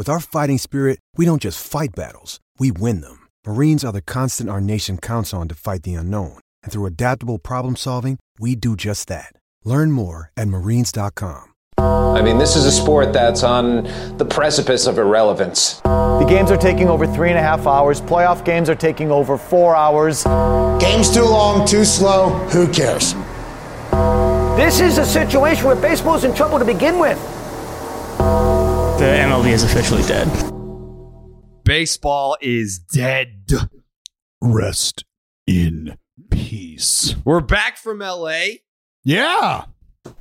With our fighting spirit, we don't just fight battles, we win them. Marines are the constant our nation counts on to fight the unknown. And through adaptable problem solving, we do just that. Learn more at marines.com. I mean, this is a sport that's on the precipice of irrelevance. The games are taking over three and a half hours. Playoff games are taking over four hours. Game's too long, too slow. Who cares? This is a situation where baseball's in trouble to begin with. The MLB is officially dead. Baseball is dead. Rest in peace. We're back from LA. Yeah.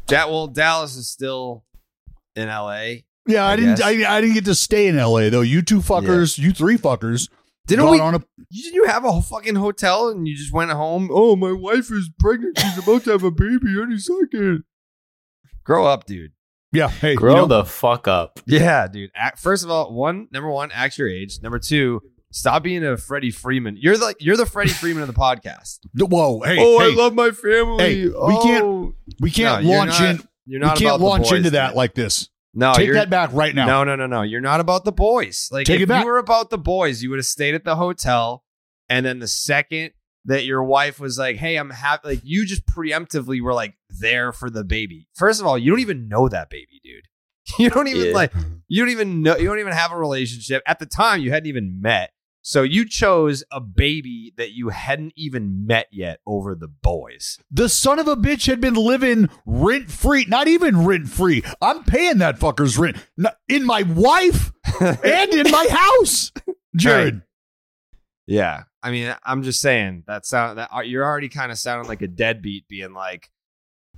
That well, Dallas is still in LA. Yeah, I, I didn't. I, I didn't get to stay in L.A. though. You two fuckers, you three fuckers, Didn't we? on a Didn't you have a fucking hotel and you just went home? Oh, my wife is pregnant. She's about to have a baby any second. Grow up, dude. Yeah. Hey, Grow you know, the fuck up. Yeah, dude. Act, first of all, one number one, act your age. Number two, stop being a Freddie Freeman. You're like you're the Freddie Freeman of the podcast. whoa. Hey, oh, hey, I love my family. Hey, we Oh. can't- we can't No, you're launch not- in. You're We can't about the launch boys, into that dude. like this. No, Take that back right now. No, no, no, no. You're not about the boys. Like Take if it back. you were about the boys, you would have stayed at the hotel, and then the second that your wife was like, "Hey, I'm happy," like you just preemptively were like there for the baby. First of all, you don't even know that baby, dude. You don't even Yeah. like. You don't even know. You don't even have a relationship at the time. You hadn't even met. So you chose a baby that you hadn't even met yet over the boys. The son of a bitch had been living rent free, not even rent free. I'm paying that fucker's rent in my wife and in my house. Jared, Yeah, I mean, I'm just saying that sound that uh, you're already kind of sounding like a deadbeat, being like,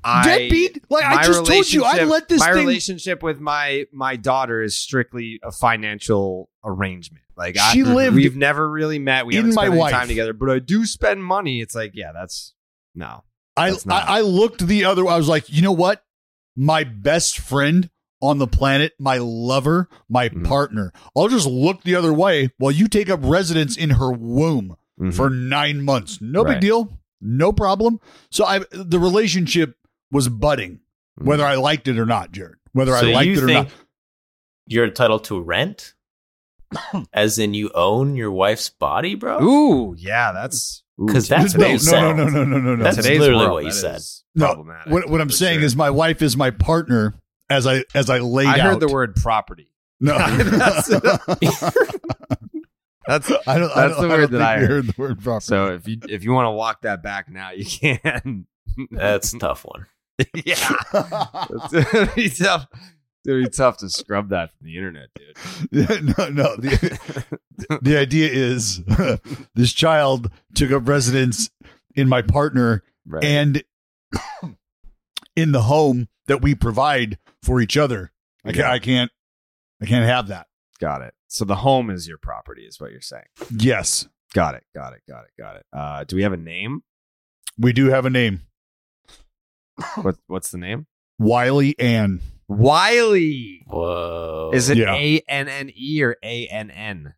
I, Deadbeat? Like, I just told you, I let this My thing- relationship with my my daughter is strictly a financial arrangement. Like, She I, lived we've never really met. We haven't spent any time together, but I do spend money. It's like, yeah, that's no. I, That's I I looked the other. I was like, you know what? My best friend on the planet, my lover, my Mm-hmm. partner. I'll just look the other way while you take up residence in her womb Mhm. for nine months. No Right. big deal. No problem. So I the relationship was budding, whether mm. I liked it or not, Jared. Whether so I liked you it or not. you're entitled to rent? As in you own your wife's body, bro? Ooh, yeah, that's ooh, 'Cause that's No, what no, you said. no, no, no, no, no, no. That's today's literally world, what you said. No, what, what I'm saying sure. is my wife is my partner as I as I laid I out. heard the word property. No, That's- That's I don't. I don't, the I word don't that I heard. heard the word property. So if you if you want to walk that back now, you can. That's a tough one. yeah, it's gonna be tough. Gonna be tough to scrub that from the internet, dude. no, no. The, the idea is this child took up residence in my partner Right. and in the home that we provide for each other. I can't. I can't. I can't have that. Got it. So the home is your property, is what you're saying. Yes, Got it. Got it. Got it. Got it. Uh, do we have a name? we do have a name. What What's the name? Wiley Ann. Wiley. Whoa. Is it Yeah. A N N E or A N N?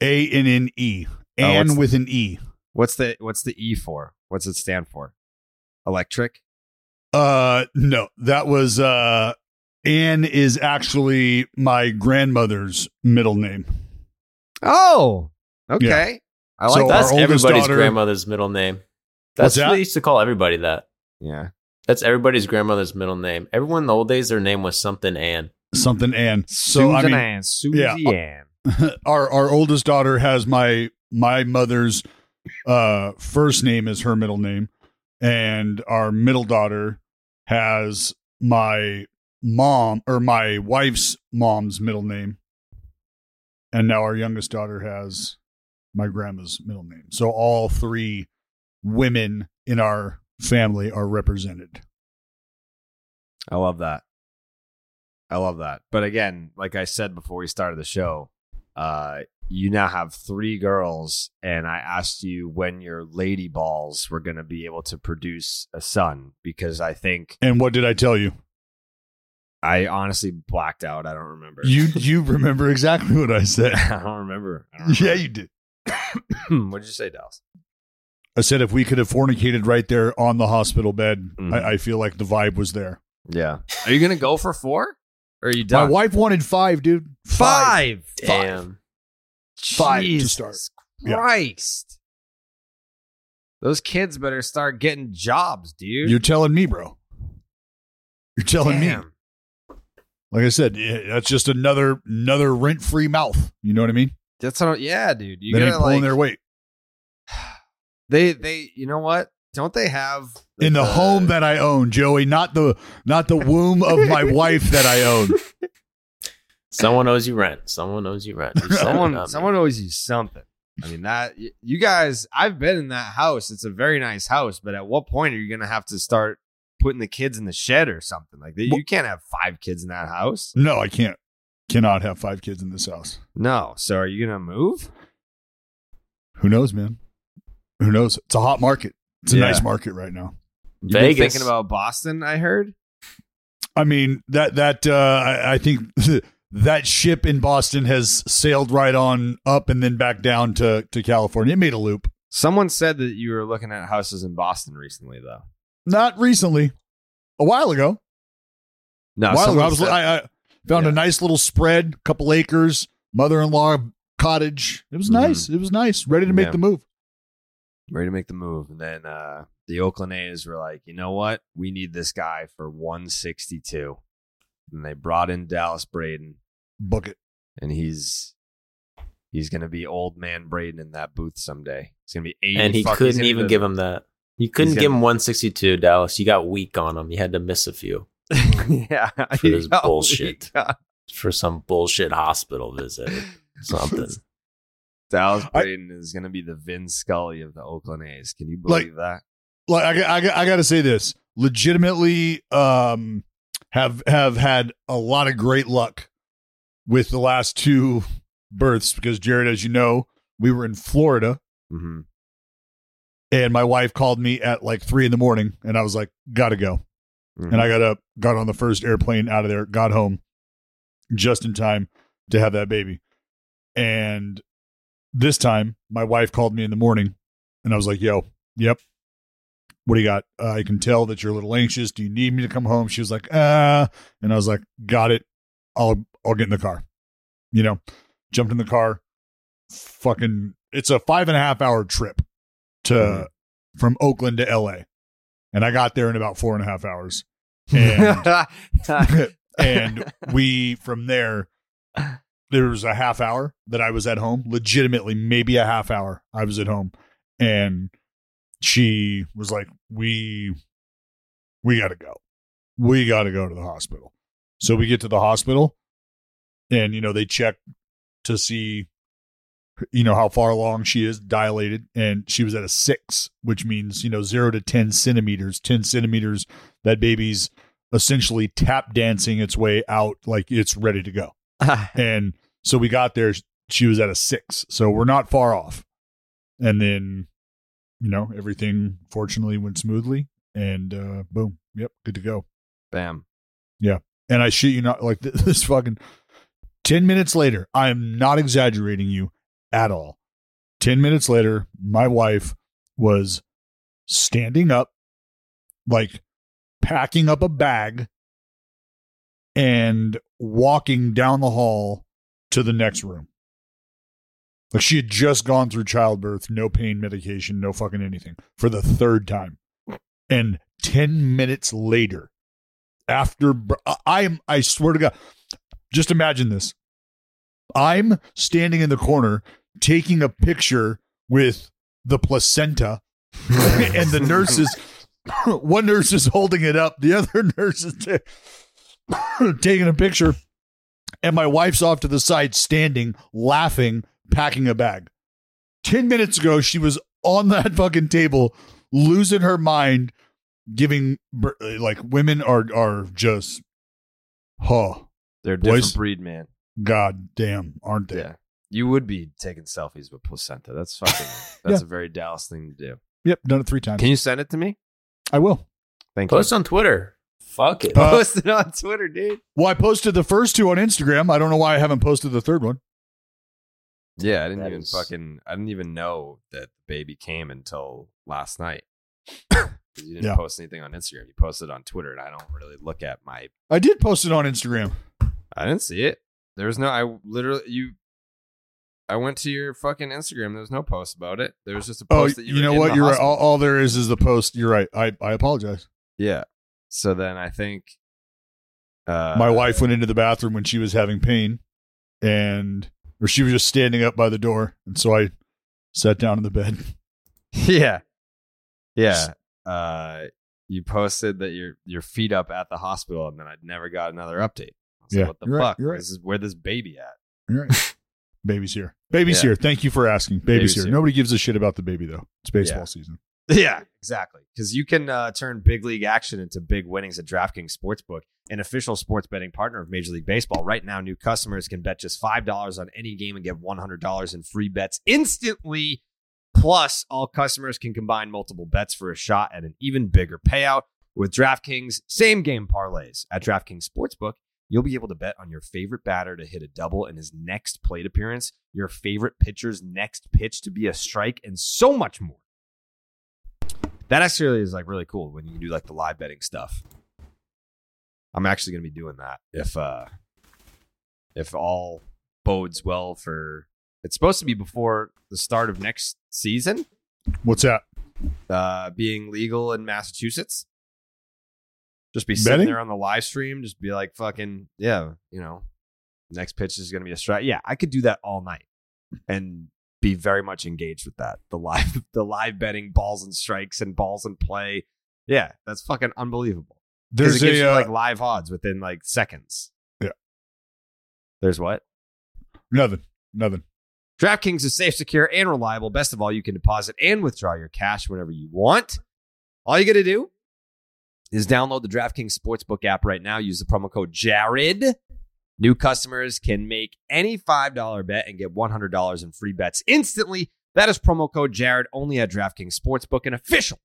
A N N E. Oh, Ann what's- with an E. What's the What's the E for? What's it stand for? Electric. Uh, no, that was uh Anne is actually my grandmother's middle name. Oh, okay. Yeah. I like So that. our That's oldest everybody's daughter- grandmother's middle name. What's That's that? what they used to call everybody that. Yeah. That's everybody's grandmother's middle name. Everyone in the old days, their name was something Ann. Something Anne. So Susan I mean, Ann, Susie yeah. Ann. our our oldest daughter has my my mother's uh first name as her middle name and our middle daughter has my mom or my wife's mom's middle name and now our youngest daughter has my grandma's middle name so all three women in our family are represented I love that. I love that. But again, like I said before we started the show, uh, you now have three girls, and I asked you when your lady balls were going to be able to produce a son because I think and what did i tell you I honestly blacked out. I don't remember. you you remember exactly what i said I don't remember. I don't yeah you did what did you say, Dallas? I said if we could have fornicated right there on the hospital bed, Mhm. I, I feel like the vibe was there. Yeah. Are you going to go for four? Or are you done? My done? wife wanted five, dude. Five. Damn. Five to Jesus start. Yeah. Christ. Those kids better start getting jobs, dude. You're telling me, bro. You're telling me. Like I said, that's just another another rent free mouth. You know what I mean? That's how, yeah, dude. You They ain't gotta pulling like their weight they they you know what? Don't they have in the home that I own, Joey. Not the not the womb of my wife that I own. Someone owes you rent. Someone owes you rent. You said it, someone not someone owes you something. I mean that you guys. I've been in that house. It's a very nice house, but at what point are you gonna have to start putting the kids in the shed or something like that? You can't have five kids in that house. No, I can't. Cannot have five kids in this house. No. So are you gonna move? Who knows, man? Who knows? It's a hot market. It's a Yeah. nice market right now. You've been Vegas. thinking about Boston. I heard. I mean that that uh, I, I think that ship in Boston has sailed right on up and then back down to to California. It made a loop. Someone said that you were looking at houses in Boston recently, though. Not recently, a while ago. No, a while ago, I was said- I, I found Yeah. a nice little spread, couple acres, mother-in-law cottage. It was Mhm. nice. It was nice. Ready to make Yeah. the move. Ready to make the move. And then uh, the Oakland A's were like, you know what? We need this guy for 162. And they brought in Dallas Braden, Book it. and he's he's gonna be old man Braden in that booth someday. He's gonna be 80. and he fuck- couldn't even give him that. You couldn't give gonna- him 162, Dallas. You got weak on him. You had to miss a few yeah, for this bullshit. for some bullshit hospital visit. or Something. Dallas I- Braden is gonna be the Vin Scully of the Oakland A's. Can you Like- believe that? like I, got- I, I got to say this legitimately um have have had a lot of great luck with the last two births because Jared as you know we were in Florida Mm-hmm. and my wife called me at like three in the morning and I was like gotta go Mm-hmm. and I got up got on the first airplane out of there got home just in time to have that baby and this time my wife called me in the morning and I was like yo yep what do you got? Uh, I can tell that you're a little anxious. Do you need me to come home? She was like, uh, and I was like, got it. I'll, I'll get in the car. You know, jumped in the car. Fucking, it's a five and a half hour trip to Mhm. from Oakland to LA, and I got there in about four and a half hours. And and we from there there was a half hour that I was at home, legitimately maybe a half hour I was at home and she was like we we got to go. We got to go to the hospital. So we get to the hospital and you know they check to see you know how far along she is dilated and she was at a 6 which means you know 0 to 10 centimeters 10 centimeters that baby's essentially tap dancing its way out like it's ready to go. and so we got there. She was at a six, so we're not far off. And then, you know, everything fortunately went smoothly, and uh boom, yep, good to go. Bam. Yeah. And I shit you not, like th- this fucking ten minutes later. I am not exaggerating you at all. Ten minutes later, my wife was standing up, like packing up a bag and walking down the hall to the next room. Like she had just gone through childbirth, no pain medication, no fucking anything for the third time. And 10 minutes later, after I am, I swear to God, just imagine this. I'm standing in the corner taking a picture with the placenta, and the nurses, one nurse is holding it up, the other nurse is t- taking a picture, and my wife's off to the side standing, laughing, packing a bag. 10 minutes ago, she was on that fucking table, losing her mind, giving like women are are just huh. They're a different Boys. breed, man. God damn, aren't they? Yeah. You would be taking selfies with placenta. That's fucking that's a very Dallas thing to do. Yep, done it three times. Can you send it to me? I will. Thank Post you. Post on Twitter. Fuck it. Uh, Post it on Twitter, dude. Well, I posted the first two on Instagram. I don't know why I haven't posted the third one. Yeah, I didn't That even is- fucking I didn't even know that the baby came until last night. 'Cause you didn't Yeah. post anything on Instagram. You posted on Twitter, and I don't really look at my. I did post it on Instagram. I didn't see it. There was no. I literally you. I went to your fucking Instagram. There was no post about it. There was just a Oh, post that you, you, know in what? the You're right. All, all there is is the post. You're right. I, I apologize. Yeah. So then I think uh, My wife went into the bathroom when she was having pain, and or she was just standing up by the door, and so I sat down in the bed. Yeah. Yeah. Uh, you posted that your your feet up at the hospital, and then I never got another update. Like, Yeah, what the you're right, fuck? you're right. This is where this baby at? Right. Baby's here. Baby's Yeah. here. Thank you for asking. Baby's, Baby's here. here. Nobody gives a shit about the baby though. It's baseball Yeah. season. Yeah, exactly. Because you can uh, turn big league action into big winnings at DraftKings Sportsbook, an official sports betting partner of Major League Baseball. Right now, new customers can bet just $5 on any game and get $100 in free bets instantly. Plus, all customers can combine multiple bets for a shot at an even bigger payout with DraftKings same game parlays. At DraftKings Sportsbook, you'll be able to bet on your favorite batter to hit a double in his next plate appearance, your favorite pitcher's next pitch to be a strike, and so much more. That actually is like really cool when you do like the live betting stuff. I'm actually going to be doing that if uh if all bodes well for it's supposed to be before the start of next season What's that? uh being legal in Massachusetts. Just be sitting Betting? there on the live stream, just be like fucking yeah, you know, next pitch is going to be a strike. Yeah, I could do that all night and be very much engaged with that. The live the live betting balls and strikes and balls and play. Yeah, that's fucking unbelievable. There's it gives a you uh, like live odds within like seconds. Yeah. There's what? nothing. Nothing. DraftKings is safe, secure, and reliable. Best of all, you can deposit and withdraw your cash whenever you want. All you got to do is download the DraftKings Sportsbook app right now. Use the promo code JARED. New customers can make any $5 bet and get $100 in free bets instantly. That is promo code JARED only at DraftKings Sportsbook, an official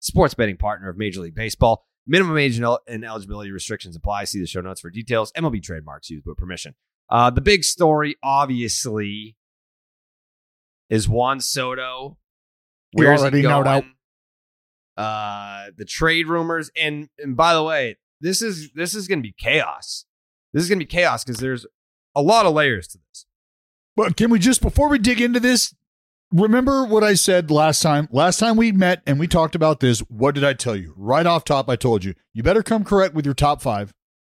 sports betting partner of Major League Baseball. Minimum age and eligibility restrictions apply. See the show notes for details. MLB trademarks used with permission. Uh, the big story, obviously, is Juan Soto. We Where's already he going? Uh, the trade rumors, and and by the way, this is this is going to be chaos. This is going to be chaos because there's a lot of layers to this. But can we just before we dig into this, remember what I said last time? Last time we met and we talked about this, what did I tell you? Right off top, I told you, you better come correct with your top five.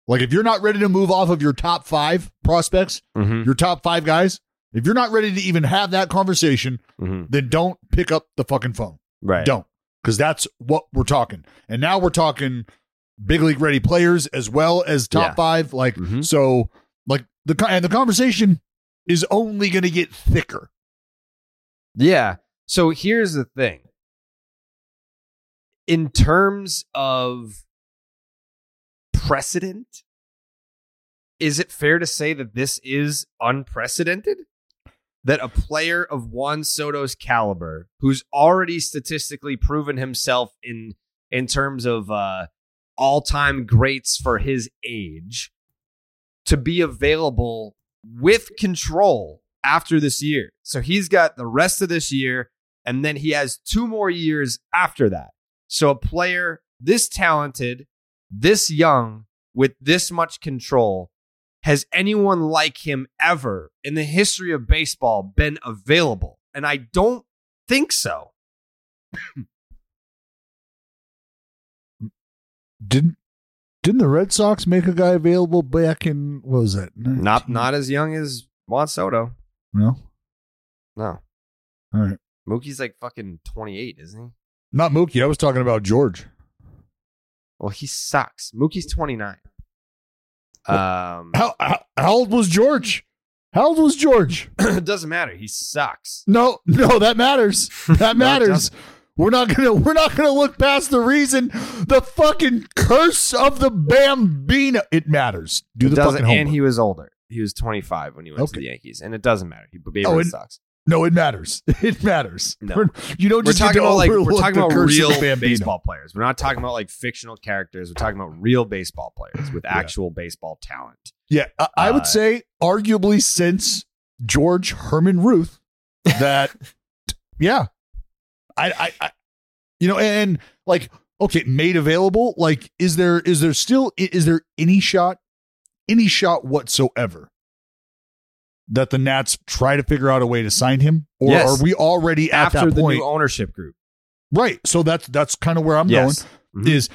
Like if you're not ready to move off of your top five prospects, Mm-hmm. your top five guys, if you're not ready to even have that conversation, Mm-hmm. then don't pick up the fucking phone. Right. Don't. Because that's what we're talking. And now we're talking big league ready players as well as top Yeah. five. Like Mhm. so like the and the conversation is only gonna get thicker. Yeah. So here's the thing. In terms of precedent, is it fair to say that this is unprecedented? That a player of Juan Soto's caliber, who's already statistically proven himself in in terms of uh, all time greats for his age, to be available with control after this year. So he's got the rest of this year, and then he has two more years after that. So a player this talented, this young, with this much control. Has anyone like him ever in the history of baseball been available? And I don't think so. Didn't didn't the Red Sox make a guy available back in what was that? Not not as young as Juan Soto. No. No. All right. Mookie's like fucking 28, isn't he? Not Mookie. I was talking about George. Well, he sucks. Mookie's 29. Um, How how, how old was George? How old was George? it doesn't matter. He sucks. No, no, that matters. That matters. We're not gonna we're not gonna look past the reason the fucking curse of the Bambino. It matters. Do It the doesn't, fucking homework. and he was older. He was 25 when he went to the Yankees, and it doesn't matter. He Babe Oh, sucks. no, it matters. It matters. No. We're- you don't We're just talking about like we're talking about real baseball players. We're not talking about like fictional characters. We're talking about real baseball players with actual baseball talent. Yeah, I, I would Uh, say arguably since George Herman Ruth that yeah. I, I I you know and like okay, made available, like is there is there still is there any shot any shot whatsoever that the Nats try to figure out a way to sign him or Yes. are we already at After that the point? new ownership group, Right. So that's that's kind of where I'm Yes. going. Mhm. Is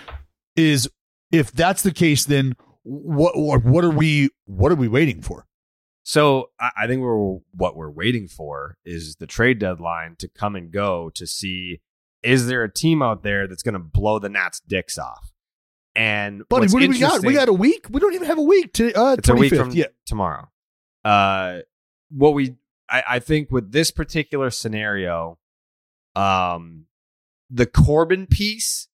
is if that's the case, then what what are we what are we waiting for? So I, I think we're what we're waiting for is the trade deadline to come and go to see is there a team out there that's going to blow the Nats' dicks off? And Buddy, what do we got? We got a week. We don't even have a week to uh it's a week from yeah. tomorrow. Uh, what we I, I think with this particular scenario, um, the Corbin piece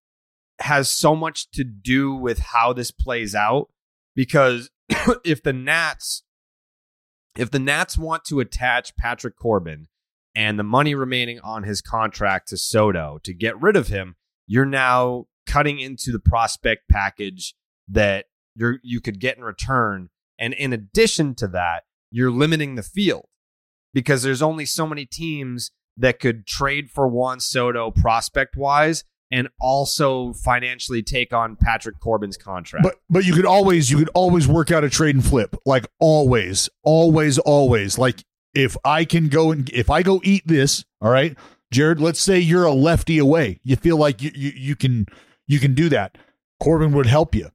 has so much to do with how this plays out because if the Nats if the Nats want to attach Patrick Corbin and the money remaining on his contract to Soto to get rid of him, you're now cutting into the prospect package that you're you could get in return. And in addition to that, you're limiting the field because there's only so many teams that could trade for Juan Soto prospect wise and also financially take on Patrick Corbin's contract. But but you could always you could always work out a trade and flip. Like always, always, always. Like if I can go and if I go eat this, all right, Jared. Let's say you're a lefty away. You feel like you you, you can you can do that. Corbin would help you,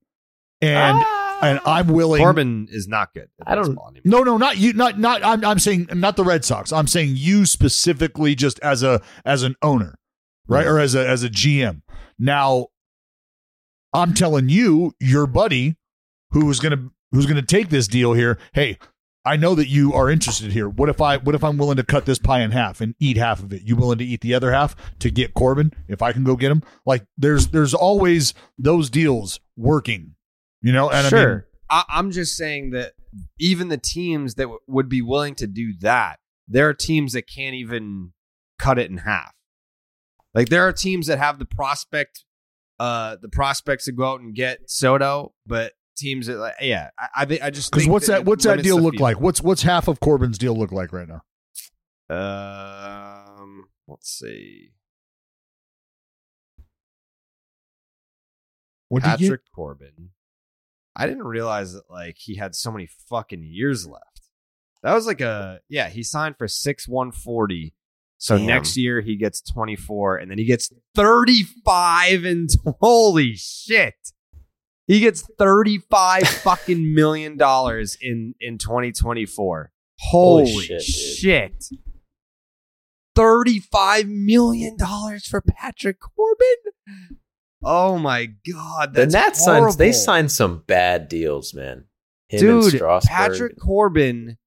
and ah! and I'm willing. Corbin is not good. I don't- anymore. No, no, not you. Not not. I'm I'm saying not the Red Sox. I'm saying you specifically, just as a as an owner, right, or as a as a GM. Now, I'm telling you, your buddy, who's gonna who's gonna take this deal here. Hey, I know that you are interested here. What if I what if I'm willing to cut this pie in half and eat half of it? You willing to eat the other half to get Corbin? If I can go get him, like there's there's always those deals working, you know. And I mean, sure. I, I'm just saying that even the teams that w- would be willing to do that, there are teams that can't even cut it in half. Like there are teams that have the prospect, uh, the prospects to go out and get Soto, but teams that, like, yeah, I, I, I just because what's that what's that deal look field. like? What's what's half of Corbin's deal look like right now? Um, let's see. What did you get? Patrick Corbin. I didn't realize that like he had so many fucking years left. That was like a yeah, he signed for six one forty. So Damn. next year he gets twenty four, and then he gets thirty five. And holy shit, he gets thirty five fucking million dollars in in twenty twenty four. Holy, Holy shit, shit! Thirty five million dollars for Patrick Corbin. Oh my god, The that's Nats signed. They signed some bad deals, man. Him dude. Patrick Corbin.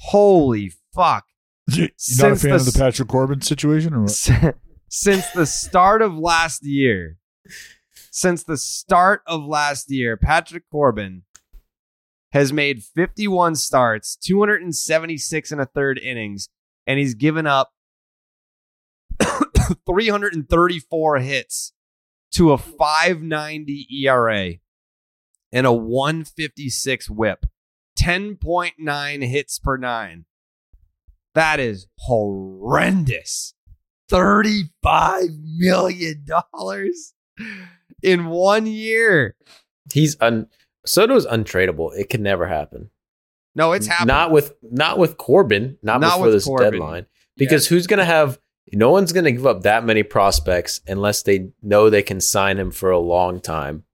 Holy fuck! You're not a fan the of the Patrick Corbin situation, or what? Since the start of last year, since the start of last year, Patrick Corbin has made 51 starts, 276 and a third innings, and he's given up 334 hits to a 590 ERA and a 156 whip. 10.9 hits per nine. That is horrendous. $35 million in one year. He's un. Soto's untradeable. It could never happen. No, it's happening. Not with not with Corbin. Not, Not before with this Corbin. deadline. Because who's going to have? No one's going to give up that many prospects unless they know they can sign him for a long time.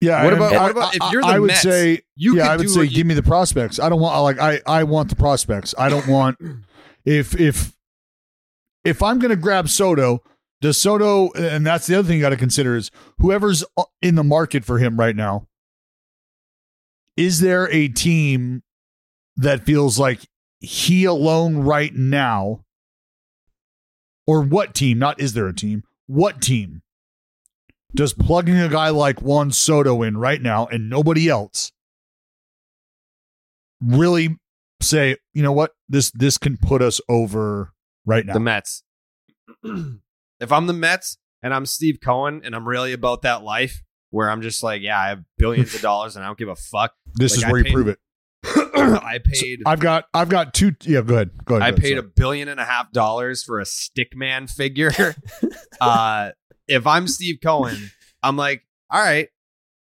Yeah. What about- I- what about if you're the I would Mets, say you yeah, could I would do say what you- give me the prospects. I don't want like I I want the prospects. I don't want if if if I'm going to grab Soto, does Soto and that's the other thing you got to consider is whoever's uh, in the market for him right now. Is there a team that feels like he alone right now or what team, not is there a team? What team does plugging a guy like Juan Soto in right now and nobody else really say, you know what, this this can put us over right now? the Mets. if I'm the Mets and I'm Steve Cohen and I'm really about that life where I'm just like, yeah, I have billions of dollars and I don't give a fuck. This Like, is I where you paid- prove it. I paid I've got I've got two. Yeah, go ahead. Go ahead. I go ahead, paid a billion and a half dollars for a stickman figure. uh, if I'm Steve Cohen, I'm like, all right,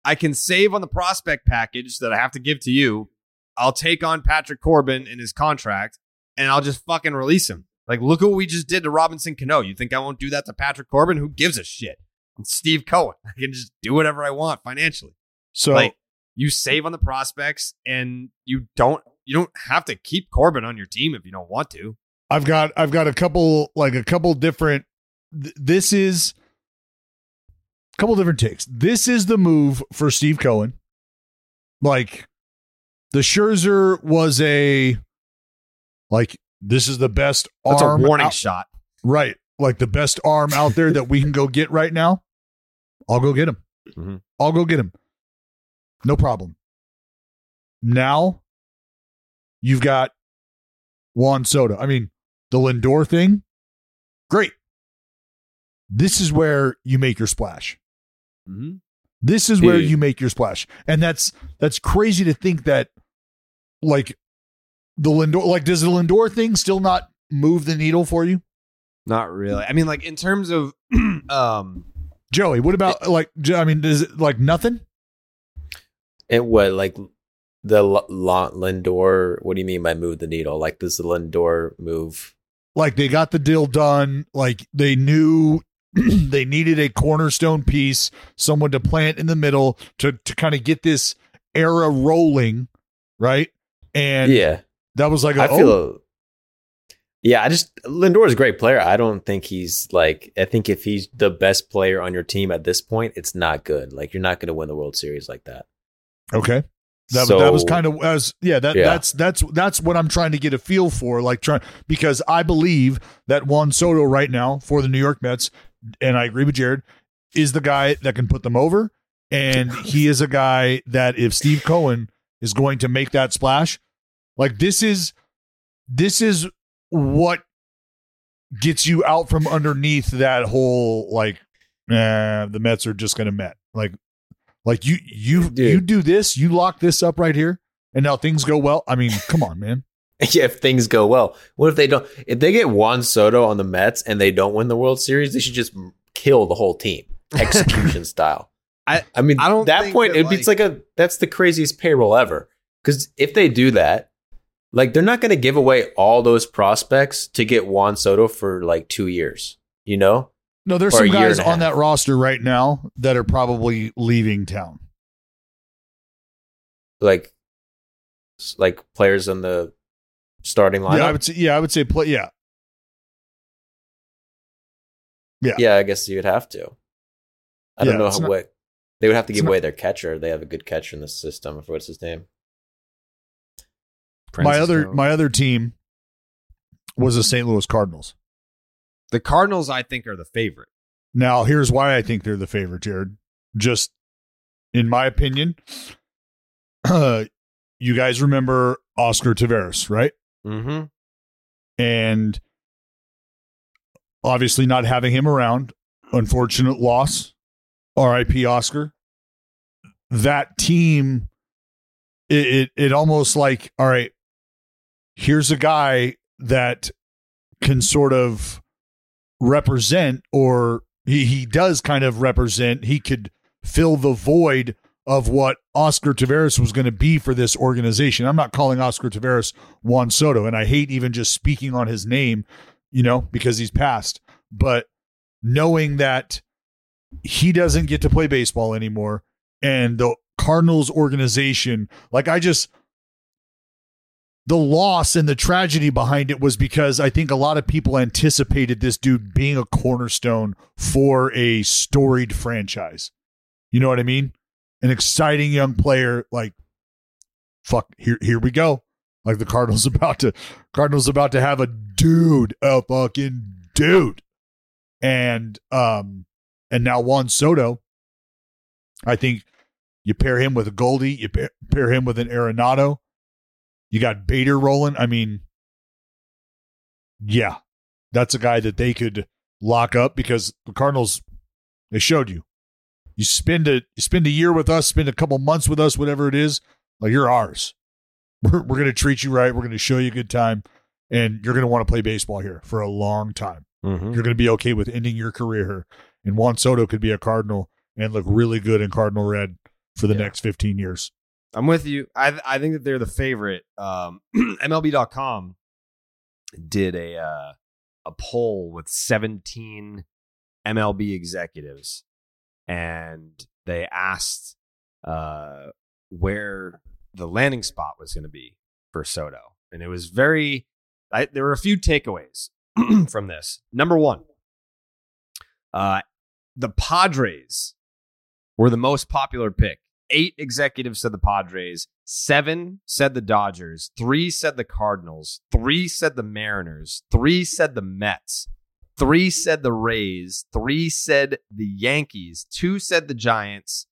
I can save on the prospect package that I have to give to you. I'll take on Patrick Corbin in his contract and I'll just fucking release him. Like, look at what we just did to Robinson Cano. You think I won't do that to Patrick Corbin? Who gives a shit? I'm Steve Cohen. I can just do whatever I want financially. So like, you save on the prospects and you don't you don't have to keep Corbin on your team if you don't want to. I've got I've got a couple like a couple different. th- This is a couple different takes. This is the move for Steve Cohen. Like the Scherzer was a like this is the best That's arm a warning out- shot. right? Like the best arm out there that we can go get right now. I'll go get him. Mhm. I'll go get him. No problem. Now you've got Juan Soto. I mean, the Lindor thing, great. This is where you make your splash. Mm-hmm. This is where Dude. you make your splash. And that's that's crazy to think that like the Lindor like does the Lindor thing still not move the needle for you? Not really. I mean, like in terms of um Joey, what about like I mean, does it like nothing? And what like the L- L- Lindor? What do you mean by move the needle? Like does the Lindor move? Like they got the deal done, like they knew they needed a cornerstone piece, someone to plant in the middle to to kind of get this era rolling, right? And yeah, that was like a, I feel. oh, Yeah, I just Lindor is a great player. I don't think he's like. I think if he's the best player on your team at this point, it's not good. Like you're not going to win the World Series like that. Okay. That, So- that was kind of as yeah that Yeah. that's that's that's what I'm trying to get a feel for like trying because I believe that Juan Soto right now for the New York Mets and I agree with Jared is the guy that can put them over and he is a guy that if Steve Cohen is going to make that splash like this is this is what gets you out from underneath that whole like eh, the Mets are just going to Met like like you you Dude. you do this, you lock this up right here, and now things go well. I mean, come on, man. yeah, if things go well. What if they don't? If they get Juan Soto on the Mets and they don't win the World Series, they should just kill the whole team, execution style. I I mean, I don't that point that, it'd be it's like a that's the craziest payroll ever. Because if they do that, like they're not going to give away all those prospects to get Juan Soto for like two years. You know, No, there's Or some guys on that roster right now that are probably leaving town. like like players on the starting lineup. Yeah, I would say. Yeah, I would say play. Yeah, yeah. Yeah, I guess you'd have to. I Yeah, don't know how not- what they would have to give not- away their catcher. They have a good catcher in the system. I forget what's his name. my other Francisco. my other team was the St. Louis Cardinals. the Cardinals, I think, are the favorite. Now, here's why I think they're the favorite, Jared. Just in my opinion, uh, you guys remember Oscar Taveras, right? Mm-hmm. and obviously not having him around unfortunate loss rip oscar that team it, it it almost like all right here's a guy that can sort of represent or he, he does kind of represent he could fill the void of what Oscar Taveras was going to be for this organization. I'm not calling Oscar Taveras Juan Soto, and I hate even just speaking on his name, you know, because he's passed. But knowing that he doesn't get to play baseball anymore and the Cardinals organization, like I just the loss and the tragedy behind it was because I think a lot of people anticipated this dude being a cornerstone for a storied franchise. You know what I mean? An exciting young player like fuck here here we go. Like the Cardinals about to Cardinals about to have a dude, a fucking dude. And um and now Juan Soto I think you pair him with Goldie, you pair, pair him with an Arenado you got Bader rolling. I mean, yeah, that's a guy that they could lock up because the Cardinals, they showed you. You spend a you spend a year with us, spend a couple months with us, whatever it is, like you're ours. We're, we're going to treat you right. We're going to show you a good time, and you're going to want to play baseball here for a long time. Mm-hmm. You're going to be okay with ending your career here. And Juan Soto could be a Cardinal and look really good in Cardinal red for the Yeah. next 15 years. I'm with you. I I think that they're the favorite. Um, MLB.com did a uh, a poll with 17 MLB executives, and they asked uh, where the landing spot was going to be for Soto, and it was very. I, there were a few takeaways from this. Number one, uh, the Padres were the most popular pick. Eight executives said the Padres, seven said the Dodgers, three said the Cardinals, three said the Mariners, three said the Mets, three said the Rays, three said the Yankees, two said the Giants,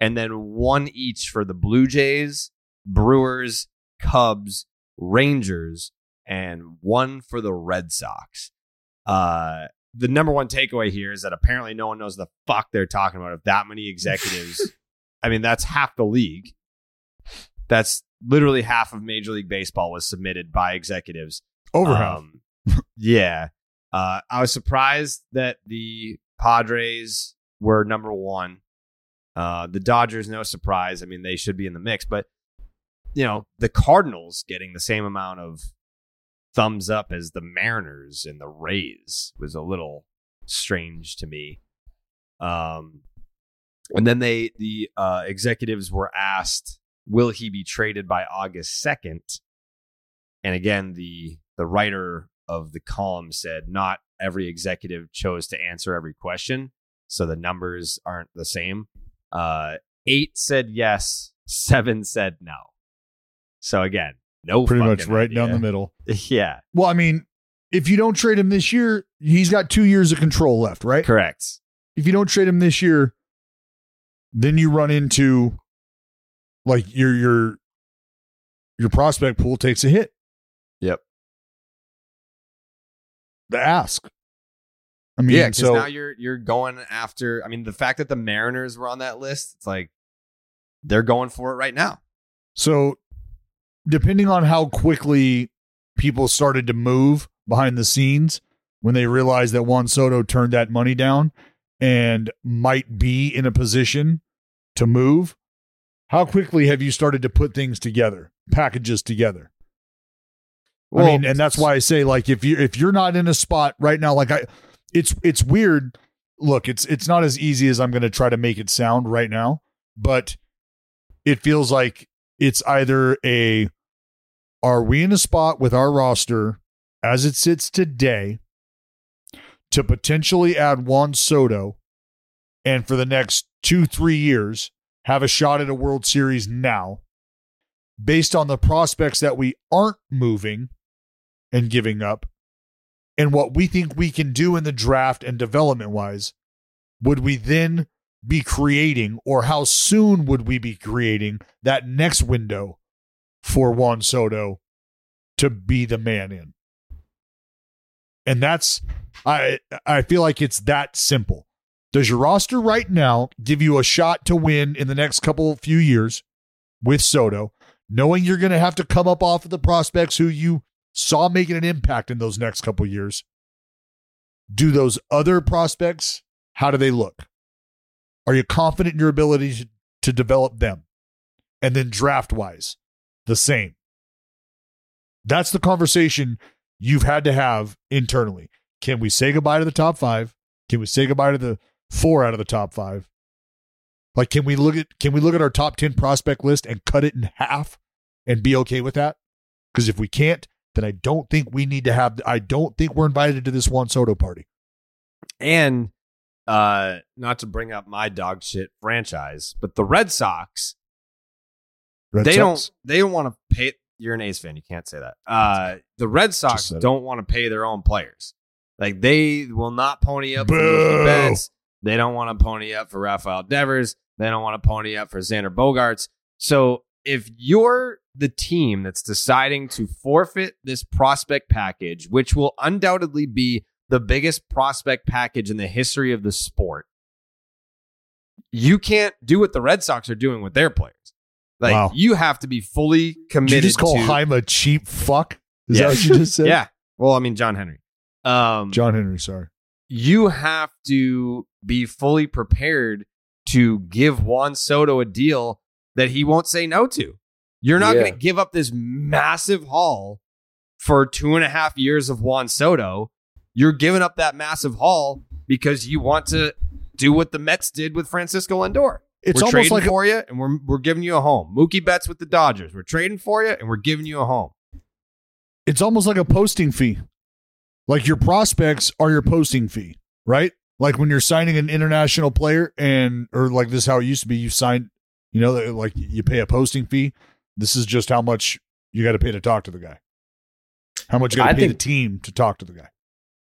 and then one each for the Blue Jays, Brewers, Cubs, Rangers, and one for the Red Sox. Uh, the number one takeaway here is that apparently no one knows the fuck they're talking about. If that many executives, I mean, that's half the league. That's literally half of Major League Baseball was submitted by executives. Over half. Um, yeah. Uh, I was surprised that the Padres were number one. Uh, the Dodgers, no surprise. I mean, they should be in the mix, but you know, the Cardinals getting the same amount of thumbs up as the Mariners and the Rays was a little strange to me. Um, and then they the uh, executives were asked, "Will he be traded by August 2nd? And again, the the writer of the column said not every executive chose to answer every question, so the numbers aren't the same. Uh, eight said yes, seven said no. So again, no Pretty much right down the middle. Yeah, Well, I mean, if you don't trade him this year, he's got two years of control left, right? correct. If you don't trade him this year, then you run into like your your your prospect pool takes a hit. Ask. I mean, yeah, because so now you're you're going after. I mean, the fact that the Mariners were on that list, it's like they're going for it right now. So, depending on how quickly people started to move behind the scenes when they realized that Juan Soto turned that money down and might be in a position to move, how quickly have you started to put things together, packages together? I mean, and that's why I say like if you if you're not in a spot right now, like I, it's it's weird. Look, it's it's not as easy as I'm going to try to make it sound right now, but it feels like it's either a are we in a spot with our roster as it sits today to potentially add Juan Soto and for the next two, three years have a shot at a World Series now based on the prospects that we aren't moving and giving up and what we think we can do in the draft and development wise, would we then be creating or how soon would we be creating that next window for Juan Soto to be the man in? And that's I I feel like it's that simple. Does your roster right now give you a shot to win in the next couple of few years with Soto, knowing you're going to have to come up off of the prospects who you saw making an impact in those next couple years? Do those other prospects, how do they look? Are you confident in your ability to, to develop them. And then draft wise, the same. That's the conversation you've had to have internally. Can we say goodbye to the top five? Can we say goodbye to the four out of the top five? Like, can we look at can we look at our top ten prospect list and cut it in half and be okay with that? Because if we can't, then I don't think we need to have. I don't think we're invited to this Juan Soto party. And uh, not to bring up my dog shit franchise, but the Red Sox, Red they Sox? don't they don't want to pay. You're an A's fan, you can't say that. Uh, the Red Sox don't want to pay their own players. Like they will not pony up for Boo. Betts. They don't want to pony up for Rafael Devers. They don't want to pony up for Xander Bogaerts. So if you're the team that's deciding to forfeit this prospect package, which will undoubtedly be the biggest prospect package in the history of the sport, you can't do what the Red Sox are doing with their players. Like Wow. you have to be fully Did committed. you just call to, Heim a cheap fuck? Is Yeah. that what you just said? Yeah. Well, I mean John Henry. Um, John Henry, sorry. you have to be fully prepared to give Juan Soto a deal that he won't say no to. You're not Yeah. going to give up this massive haul for two and a half years of Juan Soto. You're giving up that massive haul because you want to do what the Mets did with Francisco Lindor. It's we're almost trading like a- for you, and we're we're giving you a home. Mookie Betts with the Dodgers. We're trading for you, and we're giving you a home. It's almost like a posting fee. Like your prospects are your posting fee, right? Like when you're signing an international player and or like this is how it used to be, you sign, you know, like you pay a posting fee. This is just how much you got to pay to talk to the guy. How much you got to pay think- the team to talk to the guy.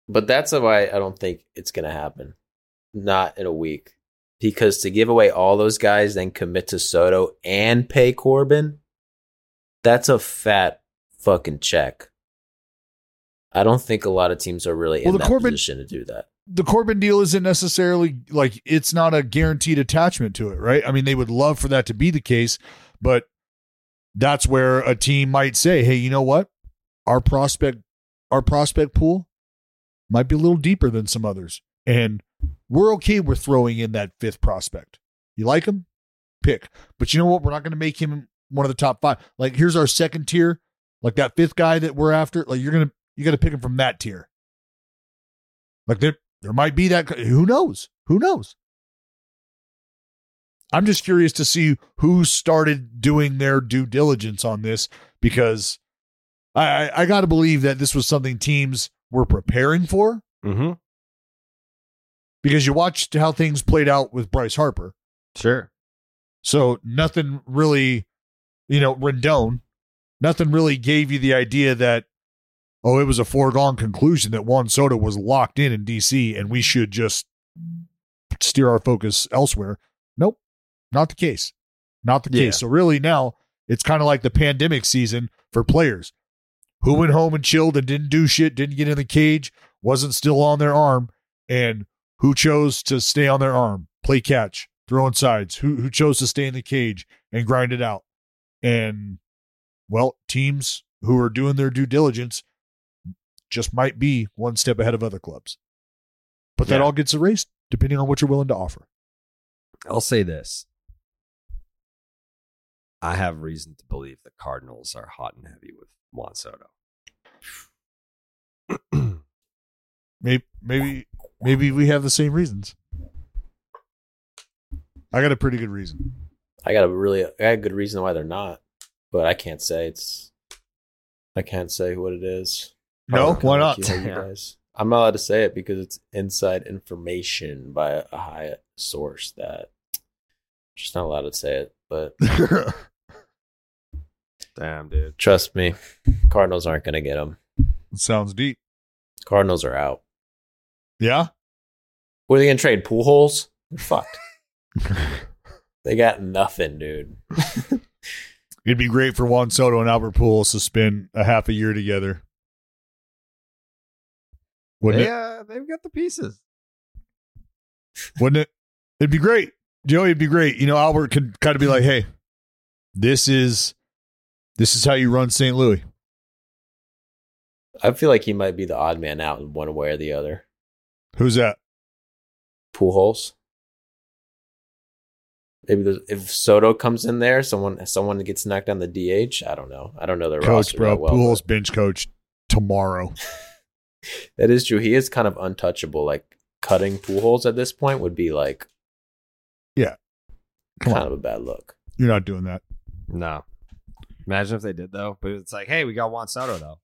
But that's why I don't think it's going to happen. Not in a week. Because to give away all those guys, then commit to Soto and pay Corbin, that's a fat fucking check. I don't think a lot of teams are really Well, in the that Corbin- position to do that. the Corbin deal isn't necessarily like it's not a guaranteed attachment to it, right? I mean, they would love for that to be the case, but that's where a team might say, "Hey, you know what? Our prospect our prospect pool might be a little deeper than some others, and we're okay with throwing in that fifth prospect. You like him? Pick. But you know what? We're not going to make him one of the top 5. Like here's our second tier, like that fifth guy that we're after, like you're going to you got to pick him from that tier. Like there, there might be that. Who knows? Who knows? I'm just curious to see who started doing their due diligence on this because I, I, I got to believe that this was something teams were preparing for Mm-hmm. because you watched how things played out with Bryce Harper. Sure. So nothing really, you know, Rendon, nothing really gave you the idea that, oh, it was a foregone conclusion that Juan Soto was locked in in DC and we should just steer our focus elsewhere. Nope, not the case. Not the Yeah. case. So really now it's kind of like the pandemic season for players who went home and chilled and didn't do shit, didn't get in the cage, wasn't still on their arm, and who chose to stay on their arm, play catch, throw sides, who who chose to stay in the cage and grind it out. And well, teams who are doing their due diligence just might be one step ahead of other clubs. But that all gets erased depending on what you're willing to offer. I'll say this. I have reason to believe the Cardinals are hot and heavy with Juan Soto. Maybe maybe maybe we have the same reasons. I got a pretty good reason. I got a really, I got a good reason why they're not, but I can't say it's. I can't say what it is. No, why not? you- you Yeah. guys. I'm not allowed to say it because it's inside information by a high source that. I'm Just not allowed to say it, but Damn, dude. trust me, Cardinals aren't going to get him. Sounds deep. Cardinals are out. Yeah. What are they going to trade? Pool holes? They're fucked. they got nothing, dude. It'd be great for Juan Soto and Albert Pujols to spend a half a year together. Wouldn't They, it? uh, they've got the pieces. Wouldn't it? It'd be great. Joey, it'd be great. You know, Albert could kind of be like, "Hey, this is this is how you run St. Louis." I feel like he might be the odd man out in one way or the other. Who's that? Pool holes. Maybe there's- if Soto comes in there, someone someone gets knocked on the DH. I don't know. I don't know their Coach, roster bro. that well. Pujols bench coach tomorrow. That is true. He is kind of untouchable. Like cutting pool holes at this point would be like Yeah. Come kind on. of a bad look. You're not doing that. No. Imagine if they did though. But it's like, hey, we got Juan Soto though.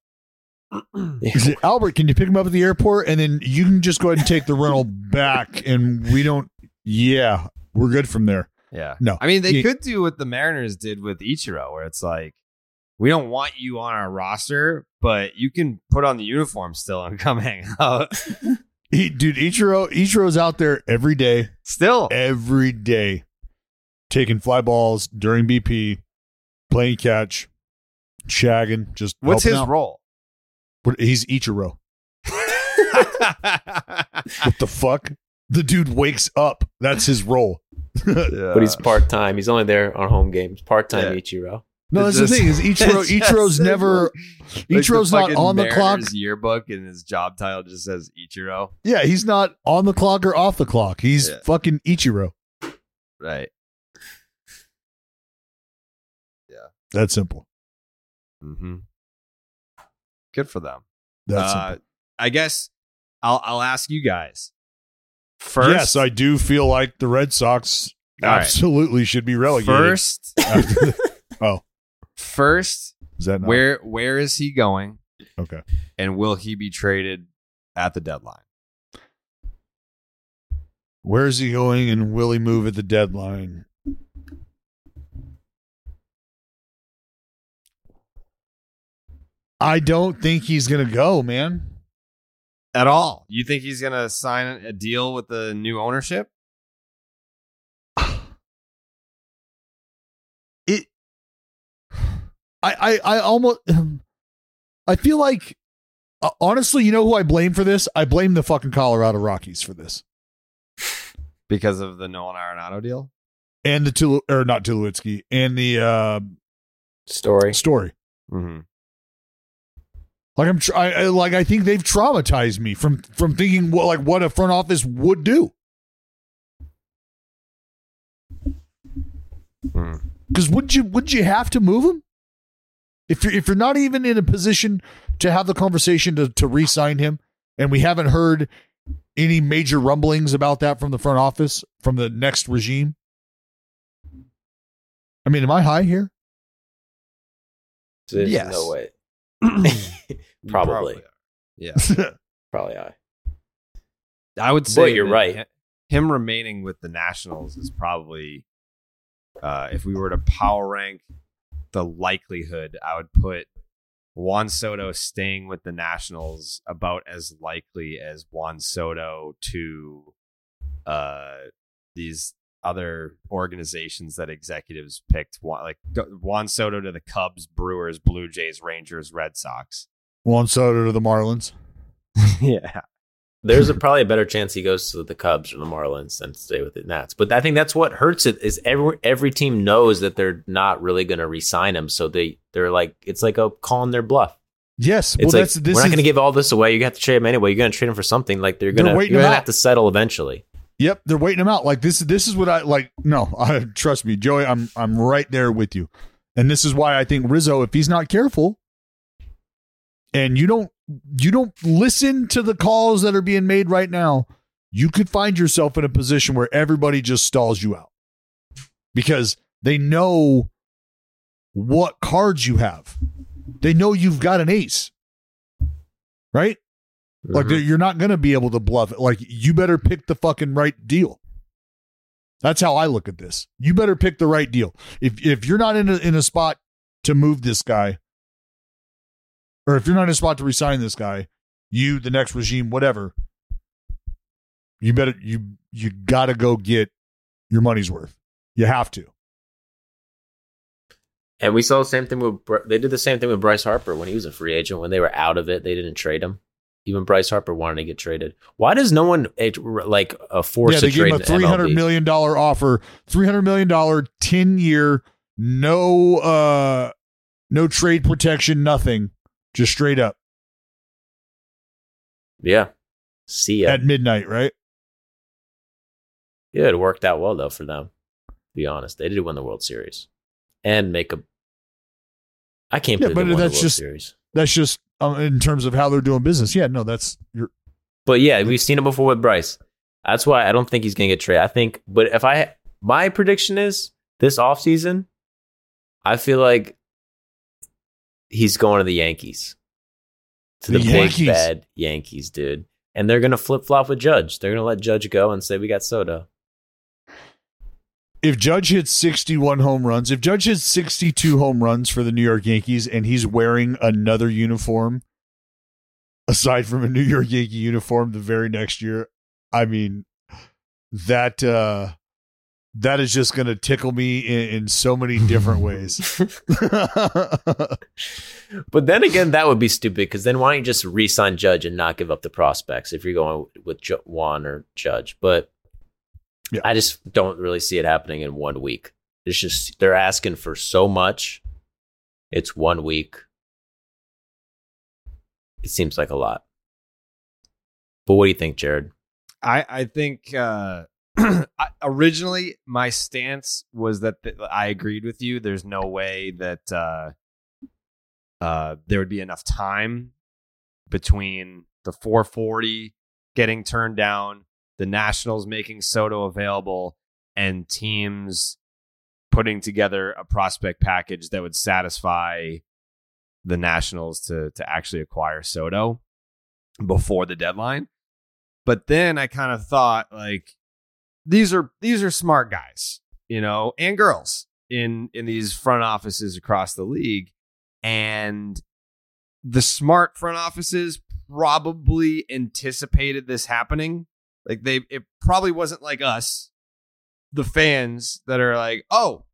Is it Albert? Can you pick him up at the airport and then you can just go ahead and take the rental back and we don't. Yeah, we're good from there. Yeah. No. I mean, they Yeah. could do what the Mariners did with Ichiro, where it's like, we don't want you on our roster, but you can put on the uniform still and come hang out. He, dude, Ichiro, Ichiro's out there every day, still. every day, taking fly balls during BP, playing catch, shagging, just What's his out. role? What- He's Ichiro. What the fuck? The dude wakes up. That's his role. But he's part time. He's only there on home games. Part time Yeah. Ichiro. No, that's It's the thing is just- Ichiro. Ichiro's never. Like the Ichiro's not fucking on the clock. Mariners yearbook, and his job title just says Ichiro. Yeah, he's not on the clock or off the clock. He's Yeah. fucking Ichiro. Right. That's simple. Mm-hmm. Good for them. That's Uh. I guess I'll I'll ask you guys first. yes, I do feel like the Red Sox All right. absolutely should be relegated. first. the- oh, First, is that not? where where is he going, Okay. and will he be traded at the deadline? Where is he going and will he move at the deadline? I don't think he's going to go, man. At all? You think he's gonna sign a deal with the new ownership? It I I I almost I feel like uh, honestly, you know who I blame for this? I blame the fucking Colorado Rockies for this. Because of the Nolan Arenado deal? And the Tulu or not Tulowitzki and the uh Story. story. Mm-hmm. Like I'm, tr- I, I like I think they've traumatized me from from thinking what like what a front office would do. Hmm. Because would you would you have to move him if you're if you're not even in a position to have the conversation to to re-sign him, and we haven't heard any major rumblings about that from the front office from the next regime. I mean, am I high here? There's Yes. No way. Probably. Yeah. Probably I. I would say you're right. Him remaining with the Nationals is probably, uh, if we were to power rank the likelihood, I would put Juan Soto staying with the Nationals about as likely as Juan Soto to uh, these other organizations that executives picked. Juan- Like Juan Soto to the Cubs, Brewers, Blue Jays, Rangers, Red Sox. Juan Soto to the Marlins. yeah. There's a, probably a better chance he goes to the Cubs or the Marlins than to stay with the Nats. But I think that's what hurts it is every every team knows that they're not really going to re-sign him, so they they're like it's like a calling their bluff. Yes, well, It's like that's this we're not going to give all this away. You have to trade him anyway. You're going to trade him for something. Like they're They're going to you're going to have to settle eventually. Yep, they're waiting him out. Like this. This is what I like. No, I, trust me, Joey. I'm I'm right there with you, and this is why I think Rizzo, if he's not careful, and you don't you don't listen to the calls that are being made right now, you could find yourself in a position where everybody just stalls you out because they know what cards you have. They know you've got an ace, right? Like Mhm. you're not going to be able to bluff it. Like you better pick the fucking right deal. That's how I look at this. You better pick the right deal. If if you're not in a, in a spot to move this guy, or if you're not in a spot to resign this guy, you the next regime, whatever, you better you you got to go get your money's worth. You have to. And we saw the same thing with they did the same thing with Bryce Harper when he was a free agent. When they were out of it, they didn't trade him. Even Bryce Harper wanted to get traded. Why does no one like a force yeah, they gave him a three hundred million dollar offer, three hundred million dollar, ten year, no uh no trade protection, nothing. Just straight up Yeah. See ya. at midnight, right? yeah, it worked out well though for them. To be honest. They did win the World Series and make a. I can't Yeah, believe but they won that's the World just- Series. That's just um, in terms of how they're doing business. Yeah, no, that's you're But yeah, we've seen it before with Bryce. That's why I don't think he's going to get traded. I think, but if I, my prediction is this offseason, I feel like he's going to the Yankees. To the, The big Yankees. bad Yankees, dude. And they're going to flip flop with Judge. They're going to let Judge go and say, we got Soto. If Judge hits 61 home runs, if Judge hits 62 home runs for the New York Yankees and he's wearing another uniform aside from a New York Yankee uniform the very next year, I mean that uh that is just going to tickle me in, in so many different ways. But then again, that would be stupid because then why don't you just re sign Judge and not give up the prospects if you're going with Ju- Juan or Judge? But Yeah. I just don't really see it happening in one week. It's just, they're asking for so much. It's one week. It seems like a lot. But what do you think, Jared? I I think uh, I, originally my stance was that th- I agreed with you. There's no way that uh, uh, there would be enough time between the 440 getting turned down, the Nationals making Soto available, and teams putting together a prospect package that would satisfy the Nationals to to actually acquire Soto before the deadline. But then I kind of thought like these are these are smart guys, you know, and girls in in these front offices across the league and the smart front offices probably anticipated this happening. Like they it probably wasn't like us the fans that are like, "Oh,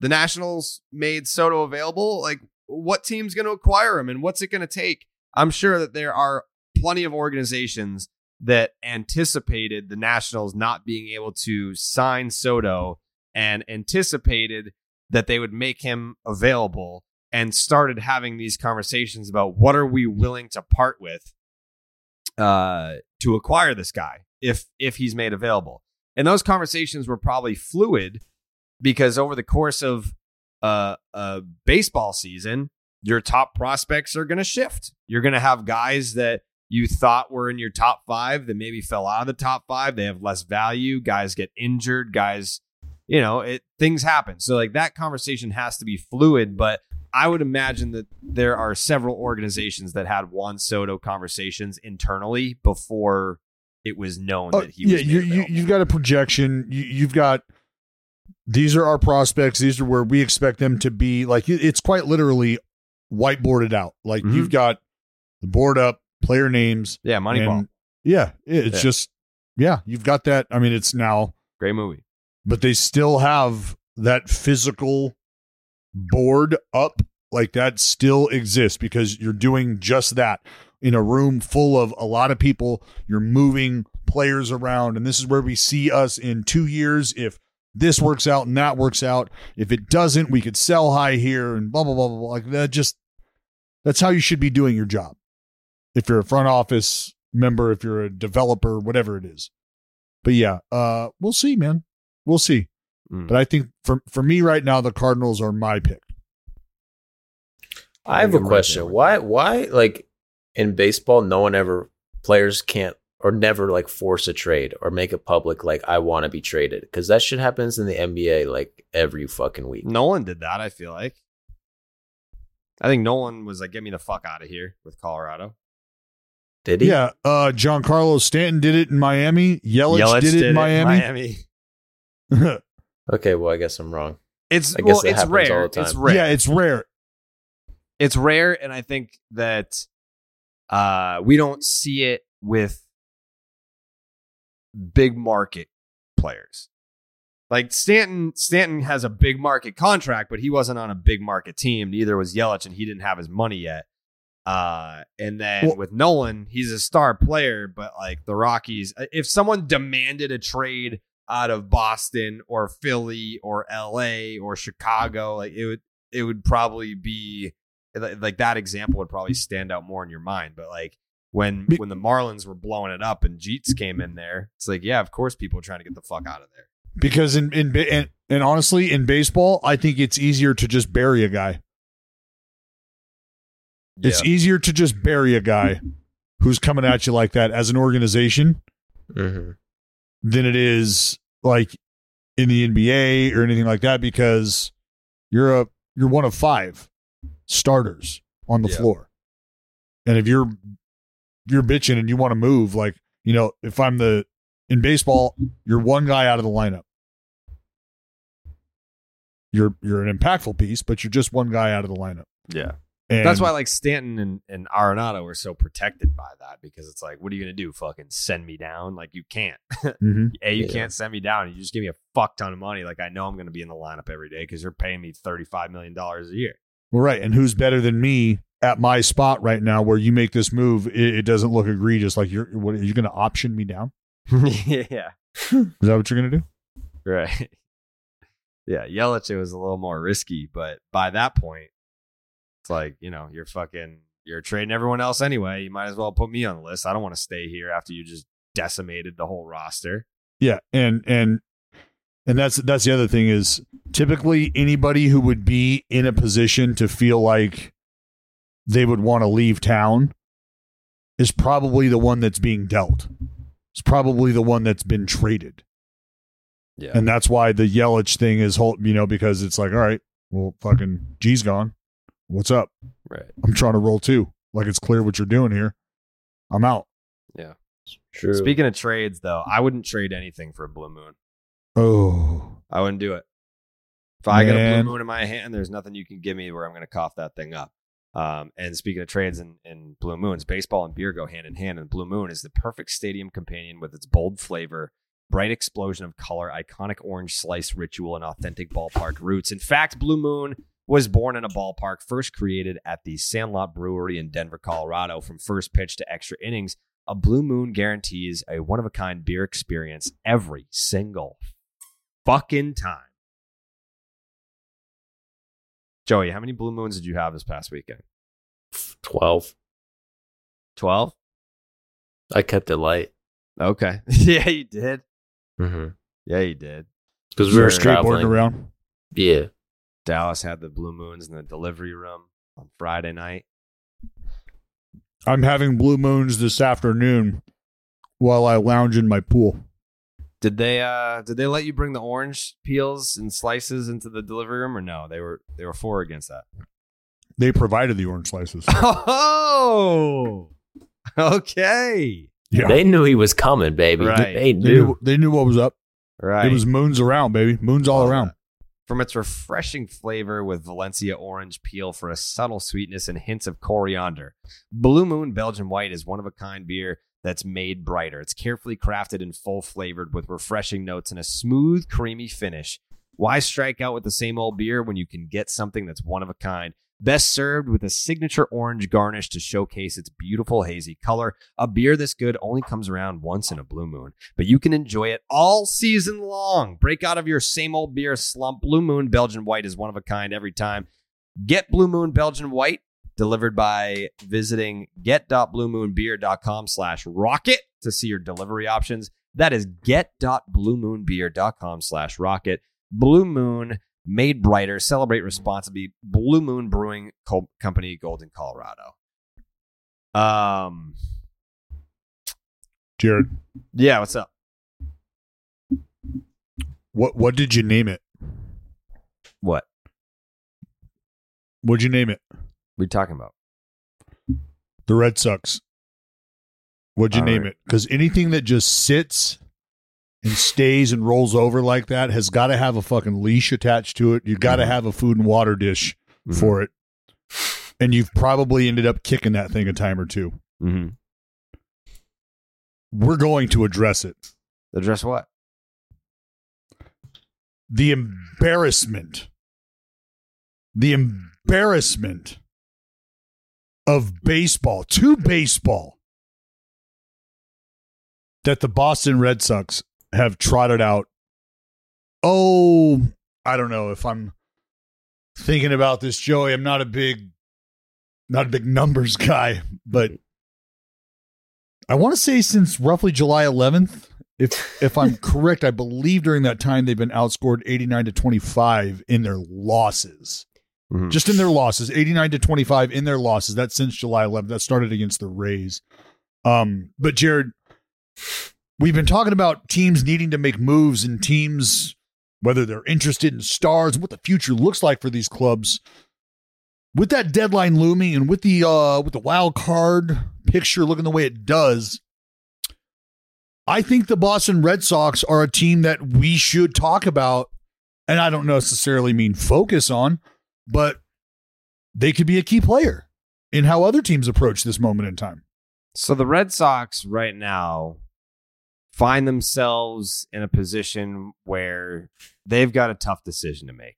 the Nationals made Soto available. Like what team's going to acquire him and what's it going to take?" I'm sure that there are plenty of organizations that anticipated the Nationals not being able to sign Soto and anticipated that they would make him available and started having these conversations about what are we willing to part with uh, to acquire this guy if if he's made available. And those conversations were probably fluid because over the course of uh, a baseball season, your top prospects are going to shift. You're going to have guys that you thought were in your top five that maybe fell out of the top five. They have less value. Guys get injured. Guys, you know, it things happen. So like that conversation has to be fluid. But I would imagine that there are several organizations that had Juan Soto conversations internally before it was known Oh, that he yeah, was. you, made you, available. you've got a projection. You, you've got these are our prospects. These are where we expect them to be. Like it's quite literally whiteboarded out. Like Mhm. you've got the board up, player names. yeah, Moneyball, Yeah, it's Yeah. just yeah. You've got that. I mean, it's now, great movie. but they still have that physical board up. Like that still exists because you're doing just that in a room full of a lot of people. You're moving players around, and this is where we see us in two years. If this works out and that works out, if it doesn't, we could sell high here and blah blah blah blah. blah. Like that, just that's how you should be doing your job. If you're a front office member, if you're a developer, whatever it is. But yeah, uh, we'll see, man. We'll see. Mm. But I think for for me right now, the Cardinals are my pick. I have a question. why why like in baseball no one ever players can't or never like force a trade or make it public like I want to be traded cuz that shit happens in the NBA like every fucking week. Nolan did that. I feel like. I think Nolan was like, "Get me the fuck out of here" with Colorado. Did he? Yeah, uh, Carlos Stanton did it in Miami. Yelich, Yelich did it in Miami. Miami. Okay, well I guess I'm wrong. It's I guess well, that it's rare. all the time. It's rare. Yeah, it's rare. it's rare, and I think that uh, we don't see it with big market players. Like Stanton, Stanton has a big market contract, but he wasn't on a big market team. Neither was Yelich, and he didn't have his money yet. Uh, and then Well- with Nolan, he's a star player, but like the Rockies, uh, if someone demanded a trade out of Boston or Philly or LA or Chicago, like it would it would probably be like that example would probably stand out more in your mind. But like when when the Marlins were blowing it up and Jeets came in there, it's like, yeah, of course people are trying to get the fuck out of there. because in in and, and honestly in baseball, I think it's easier to just bury a guy. It's easier to just bury a guy who's coming at you like that as an organization Mm-hmm. than it is like in the NBA or anything like that because you're a you're one of five starters on the Yeah. floor. And if you're you're bitching and you want to move, like, you know, if I'm the in baseball, you're one guy out of the lineup. You're you're an impactful piece, but you're just one guy out of the lineup. Yeah. And That's why like Stanton and, and Arenado are so protected by that because it's like, what are you gonna do? Fucking send me down? Like you can't. Mhm. A, you Yeah. can't send me down. You just give me a fuck ton of money. Like I know I'm gonna be in the lineup every day because you're paying me thirty five million dollars a year. Well, right. And who's better than me at my spot right now where you make this move? It, it doesn't look egregious. Like you're what are you gonna option me down? yeah. Is that what you're gonna do? Right. Yeah, Yelich it was a little more risky, but by that point, it's like, you know, you're fucking you're trading everyone else anyway. You might as well put me on the list. I don't want to stay here after you just decimated the whole roster. Yeah, and and and that's that's the other thing is typically anybody who would be in a position to feel like they would want to leave town is probably the one that's being dealt. It's probably the one that's been traded. Yeah. And that's why the Yelich thing is whole, you know, because it's like, all right, well, fucking G's gone. What's up? right. I'm trying to roll too. Like it's clear what you're doing here. I'm out. Yeah. True. Speaking of trades though, I wouldn't trade anything for a blue moon. Oh, I wouldn't do it. If I get a blue moon in my hand, there's nothing you can give me where I'm going to cough that thing up. Um, and speaking of trades and, and blue moons, baseball and beer go hand in hand. And blue moon is the perfect stadium companion with its bold flavor, bright explosion of color, iconic orange slice ritual, and authentic ballpark roots. In fact, blue moon was born in a ballpark first created at the Sandlot Brewery in Denver, Colorado. From first pitch to extra innings, a blue moon guarantees a one of a kind beer experience every single fucking time. Joey, how many blue moons did you have this past weekend? 12. 12? I kept it light. Okay. yeah, you did. Mm-hmm. Yeah, you did. Because we You're were skateboarding traveling. around. Yeah. Dallas had the blue moons in the delivery room on Friday night. I'm having blue moons this afternoon while I lounge in my pool. Did they uh did they let you bring the orange peels and slices into the delivery room or no? They were they were for or against that. They provided the orange slices. Oh. Okay. Yeah. They knew he was coming, baby. Right. They They knew. knew, they knew what was up. Right. It was moons around, baby. Moons all Love around. that. From its refreshing flavor with Valencia orange peel for a subtle sweetness and hints of coriander, Blue Moon Belgian White is one of a kind beer that's made brighter. It's carefully crafted and full flavored with refreshing notes and a smooth, creamy finish. Why strike out with the same old beer when you can get something that's one of a kind? Best served with a signature orange garnish to showcase its beautiful hazy color. A beer this good only comes around once in a blue moon, but you can enjoy it all season long. Break out of your same old beer slump. Blue Moon Belgian White is one of a kind every time. Get Blue Moon Belgian White delivered by visiting get.bluemoonbeer.com slash rocket to see your delivery options. That is get.bluemoonbeer.com slash rocket. Blue Moon made brighter. Celebrate responsibly. Blue Moon Brewing Co- Company, Golden, Colorado. Um, Jared, yeah, what's up? what what did you name it? What? What'd you name it? What are you talking about? The Red Sox. What'd you All name right. it? Because anything that just sits and stays and rolls over like that has got to have a fucking leash attached to it. You got to Mhm. have a food and water dish Mhm. for it. And you've probably ended up kicking that thing a time or two. Mm-hmm. We're going to address it. Address what? The embarrassment. The embarrassment of baseball, to baseball, that the Boston Red Sox have trotted out. Oh, I don't know if I'm thinking about this, Joey. I'm not a big, not a big numbers guy, but I want to say since roughly July 11th if if I'm correct, I believe during that time they've been outscored 89 to 25 in their losses. Mhm. Just in their losses, 89 to 25 in their losses. That's since July 11th. That started against the Rays. Um, but Jared, we've been talking about teams needing to make moves and teams whether they're interested in stars, what the future looks like for these clubs. With that deadline looming and with the uh with the wild card picture looking the way it does, I think the Boston Red Sox are a team that we should talk about. And I don't necessarily mean focus on, but they could be a key player in how other teams approach this moment in time. So the Red Sox right now find themselves in a position where they've got a tough decision to make.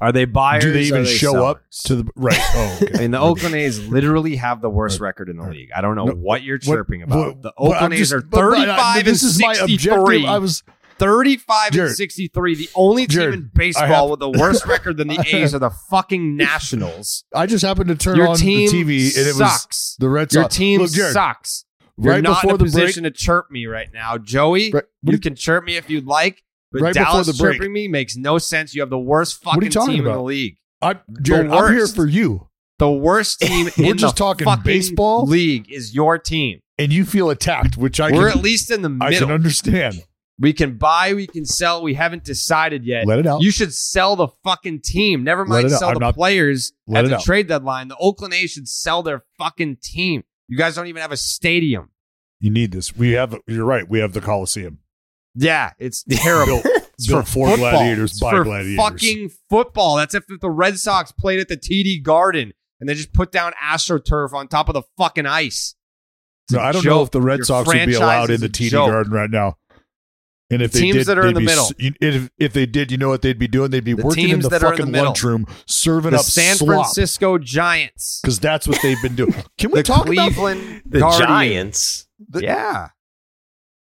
Are they buyers? Do they even show up to the right? Oh, okay. I mean, the Oakland A's literally have the worst record in the league. I don't know No, what you're what- chirping about. what- the but Oakland A's are but- but I- 35 this and is my 63. objective. I was 35 Jared, and 63. The only team in baseball have- with a worse record than the A's are the fucking Nationals. I just happened to turn Your on the TV and it sucks. was the Red Your Sox. team Look, Jared, sucks. You're right not before in a the position break, to chirp me right now, Joey. Right- you can chirp me if you'd like, but Right before Dallas the break. chirping me makes no sense. You have the worst What are you fucking talking team in the league. I, Jared, The I'm here for you, The worst team We're in just the talking fucking baseball. league is your team. and you feel attacked, which I We're can, at least in the middle. I can understand. We can buy, we can sell. We haven't decided yet. Let it out. You should sell the fucking team. Never mind sell the not- players at the out. trade deadline. The Oakland A's should sell their fucking team. You guys don't even have a stadium. You need this. We have. You're right. We have the Coliseum. Yeah, it's terrible. Built, It's built for football. gladiators It's by for gladiators. Fucking football. That's if the Red Sox played at the TD Garden and they just put down AstroTurf on top of the fucking ice. No, I don't know if the Red Your Sox would be allowed in the TD joke. Garden right now. And if The they teams did, that are in they'd the be middle. If, if they did, you know what they'd be doing? They'd be The working in the that are in the fucking lunchroom, serving The up San slop. Francisco Giants. Because that's what they've been doing. Can we The talk about Cleveland The Guardians. Giants. yeah.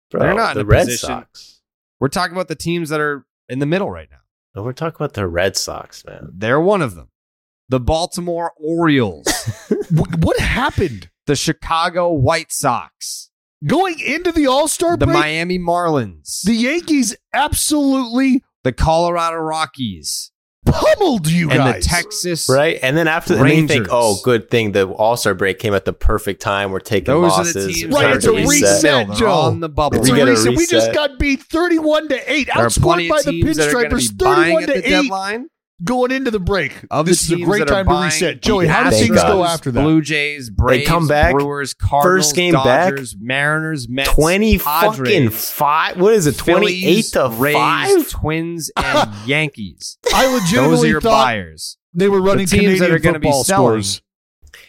Bro, They're not in the a Red position. Sox. We're talking about the teams that are in the middle right now. No, we're talking about the Red Sox, man. They're one of them. The Baltimore Orioles. What happened the Chicago White Sox. Going into the All Star The break? Miami Marlins. the Yankees absolutely the Colorado Rockies. pummeled you and guys. the Texas Right? And then after, and then you think, Rangers. oh, good thing the All Star break came at the perfect time. We're taking Those losses. are the teams We're Right, it's a to in the reset, Joe. on the bubble. It's We a get a reset. We just got beat thirty-one to eight, There outscored by the teams that are going to Pinstripers, thirty-one to eight, deadline. Going into the break. Of the this is a great time to reset. Joey, how do things go after that? Blue Jays, Braves, come back, Brewers, Cardinals, first game back, Dodgers, Mariners, Mets, 20 Padres, fucking five. What is it? 28 Phillies, to Rays, 5? Twins, and Yankees. I Those are legitimately your thought buyers. they were running The teams that are gonna be football selling. scores.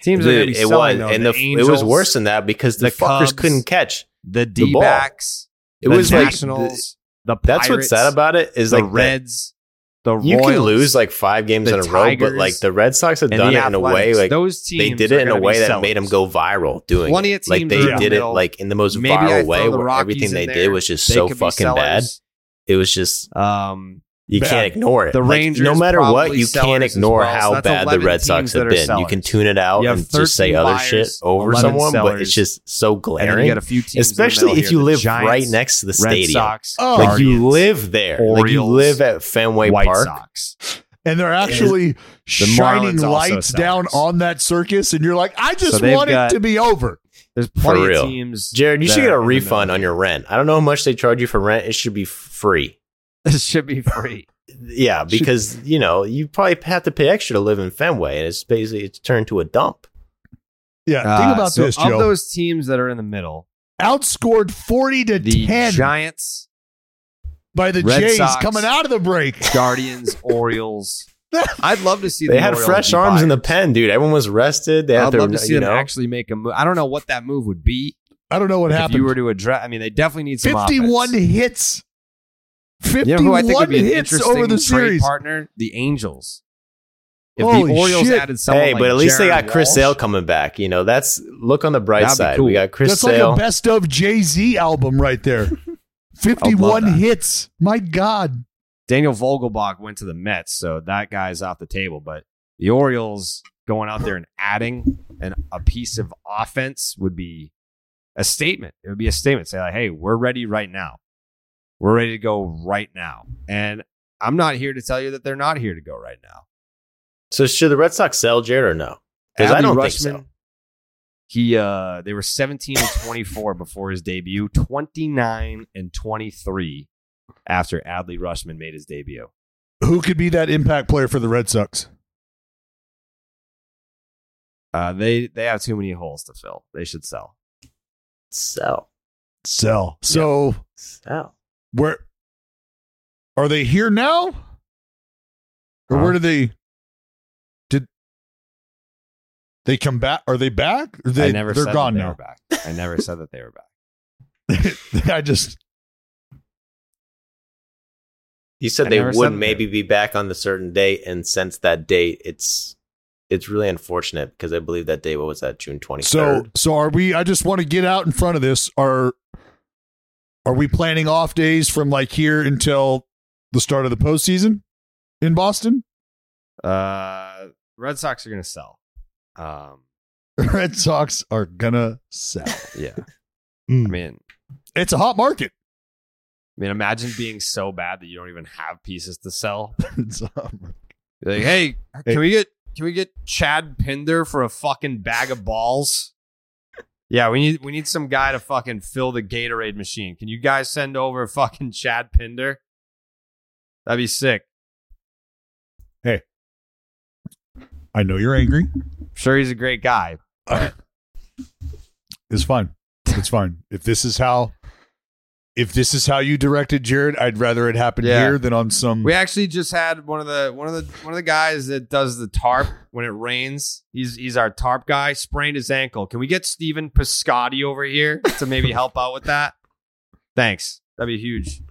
Teams that are going Dude, to be it selling, was, though, and the the, it was worse than that because the, the fuckers couldn't catch. the the. D-backs, It the was like Nationals, the that's what's sad about it is the like the- Reds, the you Royals, can lose like five games in a row, but like the Red Sox have done it in a way like those teams they did it in a way that sellers. made them go viral doing Plenty it. like they in the did it like in the most Maybe viral way the where everything they there. did was just They so fucking bad. It was just Um, you Bad. can't ignore it. The Rangers, Like, Rangers no matter what, you can't ignore well. How that's bad the Red Sox have are been. You can tune it out and just say 13 other buyers, shit over 11 someone, but it's just so and you glaring. a few teams, Especially if here, you the live Giants, right next to the Red stadium. Sox, Oh. like you live there. like you live at Fenway White Park. Sox. and they're actually shining Marlins also lights down on that circus, and you're like, I just So want got- it to be over. There's plenty of teams. Jared, you should get a refund on your rent. I don't know how much they charge you for rent. It should be free. This should be free. Yeah, because you know you probably have to pay extra to live in Fenway, and it's basically it's turned to a dump. Yeah, think Uh, about so this, Of those teams that are in the middle, Outscored forty to the ten Giants, by the Red Jays Sox. coming out of the break. Guardians, Orioles. I'd love to see They the had Orioles fresh be arms in the pen, dude. Everyone was rested. They had I'd their, love to see you them know, actually make a move. I don't know what that move would be. I don't know what if happened. you were to address. I mean, they definitely need some Fifty-one offense. hits. You Fifty-one know who I think would be an hits interesting over the trade series. partner? The Angels. If Holy the Orioles shit. added someone Hey, like but at least they got Chris Walsh, Sale coming back. You know, that's look on the bright That'd side. cool. We got Chris That's Sale. like a best of Jay Z album right there. Fifty-one hits. My God. Daniel Vogelbach went to the Mets, so that guy's off the table. But the Orioles going out there and adding an, a piece of offense would be a statement. It would be a statement. Say like, "Hey, we're ready right now. We're ready to go right now." And I'm not here to tell you that they're not here to go right now. So should the Red Sox sell Jared or no? Because I Adley don't Rushman, think so. He uh they were 17 and 24 before his debut, 29 and 23 after Adley Rutschman made his debut. Who could be that impact player for the Red Sox? Uh they they have too many holes to fill. They should sell. Sell. Sell. So Sell. Where are they here now? Or Huh? where uh-huh. did they did they come back? Are they back? Or they, I never they're said gone they now. were back. I never said that they were back. I just You said I they would said that. maybe be back on the certain date, and since that date, it's it's really unfortunate because I believe that day what was that June twenty so so are we I just want to get out in front of this. Are are we planning off days from like here until the start of the postseason in Boston? Uh Red Sox are going to sell. Um Red Sox are gonna sell. yeah. Mm. I mean, It's a hot market. I mean imagine being so bad that you don't even have pieces to sell. It's a hot market. Like, "Hey, Hey. can we get can we get Chad Pinder for a fucking bag of balls?" Yeah, we need we need some guy to fucking fill the Gatorade machine. Can you guys send over fucking Chad Pinder? That'd be sick. Hey, I know you're angry. sure he's a great guy. It's fine. It's fine. If this is how, if this is how you directed Jared, I'd rather it happen Yeah. here than on some. We actually just had one of the one of the one of the guys that does the tarp when it rains. He's he's our tarp guy. Sprained his ankle. Can we get Stephen Piscotty over here to maybe help out with that? Thanks. That'd be huge.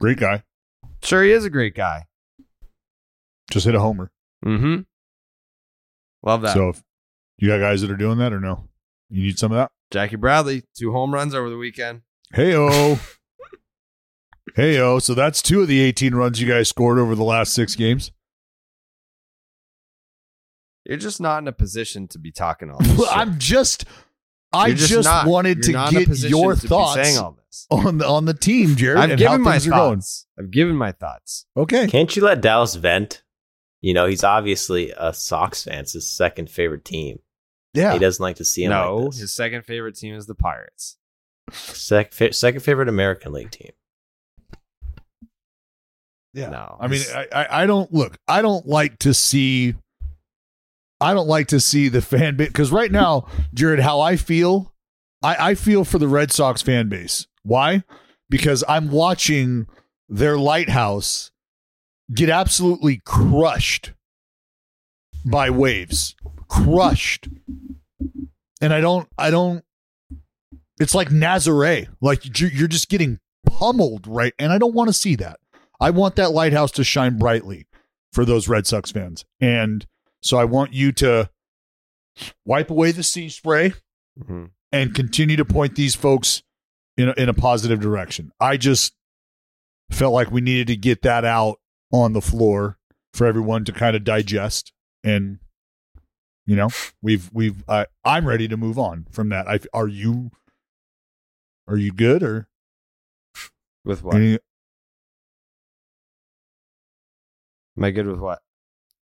Great guy. Sure, he is a great guy. Just hit a homer. Mm-hmm. Love that. So, if you got guys that are doing that or no? You need some of that. Jackie Bradley, two home runs over the weekend. Hey oh. hey oh. So that's two of the 18 runs you guys scored over the last six games. You're just not in a position to be talking all this. Shit. I'm just. I You're just, not- wanted to not in a get your to thoughts saying all this. on the on the team, Jared, I've and given how my things are going. thoughts. I've given my thoughts. Okay. Can't you let Dallas vent? You know, he's obviously a Sox fan. It's his second favorite team. Yeah. He doesn't like to see him No, like this. his second favorite team is the Pirates. Sec- fa- second favorite American League team. Yeah. No, I mean, I, I, I don't look. I don't like to see. I don't like to see the fan base because right now, Jared, how I feel, I, I feel for the Red Sox fan base. Why? Because I'm watching their lighthouse get absolutely crushed by waves, crushed, and I don't, I don't. It's like Nazare, like you're you're just getting pummeled, right? And I don't want to see that. I want that lighthouse to shine brightly for those Red Sox fans. And so I want you to wipe away the sea spray Mhm. and continue to point these folks in a, in a positive direction. I just felt like we needed to get that out on the floor for everyone to kind of digest and you know, we've we've I I'm ready to move on from that. I are you are you good or With what? any, Am I good with what?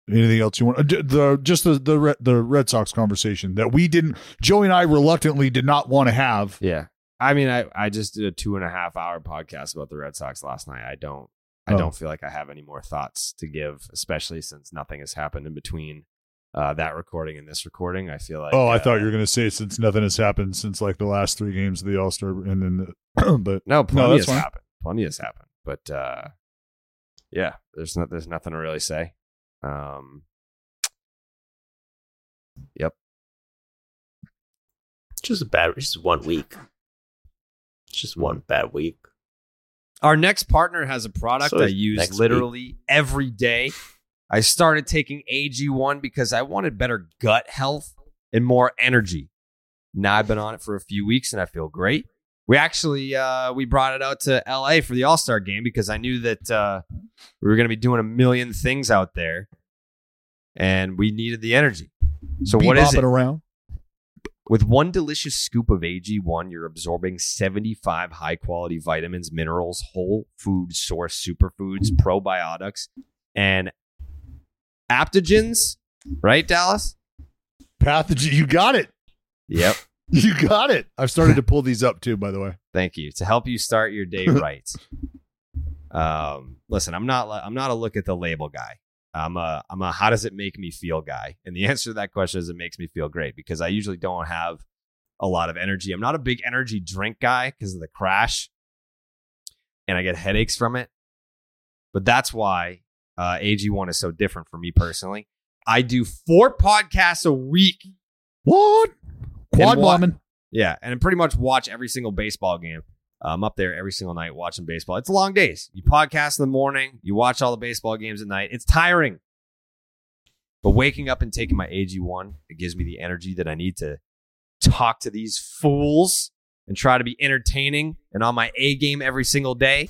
Anything else you want? uh, The just the the Red, the Red Sox conversation that we didn't. Joey and I reluctantly did not want to have. Yeah. I mean, I, I just did a two and a half hour podcast about the Red Sox last night. I don't I Oh. don't feel like I have any more thoughts to give, especially since nothing has happened in between uh, that recording and this recording. I feel like oh, I uh, thought you were going to say since nothing has happened since like the last three games of the All Star, and then the, but no, plenty that's has fine. happened. Plenty has happened, but uh, yeah, there's not there's nothing to really say. Um, yep. Just a bad. It's just one week. It's just one bad week. Our next partner has a product So I use next literally every day. I started taking AG1 because I wanted better gut health and more energy. Now I've been on it for a few weeks and I feel great. We actually uh, we brought it out to LA for the All Star game because I knew that uh, we were going to be doing a million things out there, and we needed the energy. So what is it? around? With one delicious scoop of AG1, you're absorbing 75 high quality vitamins, minerals, whole food source superfoods, probiotics, and aptogens. Right, Dallas? Pathogen. You got it. Yep. You got it. I've started to pull these up too, by the way. Thank you to help you start your day right. um, listen, I'm not I'm not a look at the label guy. I'm a I'm a how does it make me feel guy, and the answer to that question is it makes me feel great because I usually don't have a lot of energy. I'm not a big energy drink guy because of the crash, and I get headaches from it. But that's why uh, AG1 is so different for me personally. I do four podcasts a week. What? Quad bombing. Yeah, and I pretty much watch every single baseball game. I'm up there every single night watching baseball. It's long days. You podcast in the morning, you watch all the baseball games at night. It's tiring. But waking up and taking my AG1, it gives me the energy that I need to talk to these fools and try to be entertaining and on my A game every single day.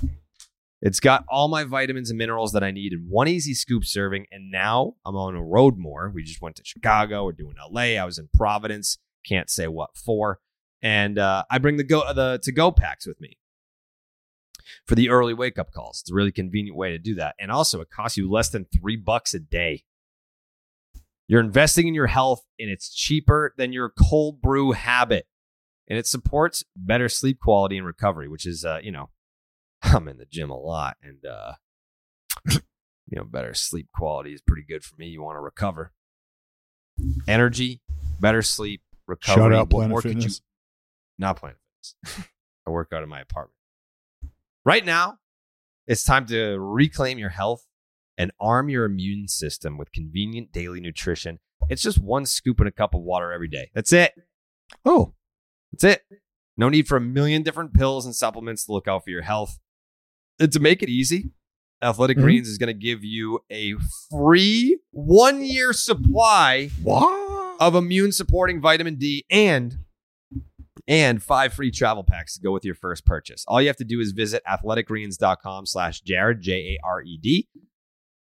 It's got all my vitamins and minerals that I need in one easy scoop serving. And now I'm on a road more. We just went to Chicago. We're doing LA. I was in Providence. Can't say what for. And uh, I bring the go the to go packs with me for the early wake up calls. It's a really convenient way to do that. And also, it costs you less than three bucks a day. You're investing in your health, and it's cheaper than your cold brew habit. And it supports better sleep quality and recovery, which is, uh, you know, I'm in the gym a lot, and uh, you know, better sleep quality is pretty good for me. You want to recover, energy, better sleep, recovery. Shout out What more could you- not Planet Fitness. I work out in my apartment. Right now, it's time to reclaim your health and arm your immune system with convenient daily nutrition. It's just one scoop in a cup of water every day. That's it. Oh, That's it. No need for a million different pills and supplements to look out for your health. And to make it easy, Athletic Mhm. Greens is going to give you a free one year supply what? of immune supporting vitamin D and and five free travel packs to go with your first purchase. All you have to do is visit athleticgreens.com slash Jared, J A R E D.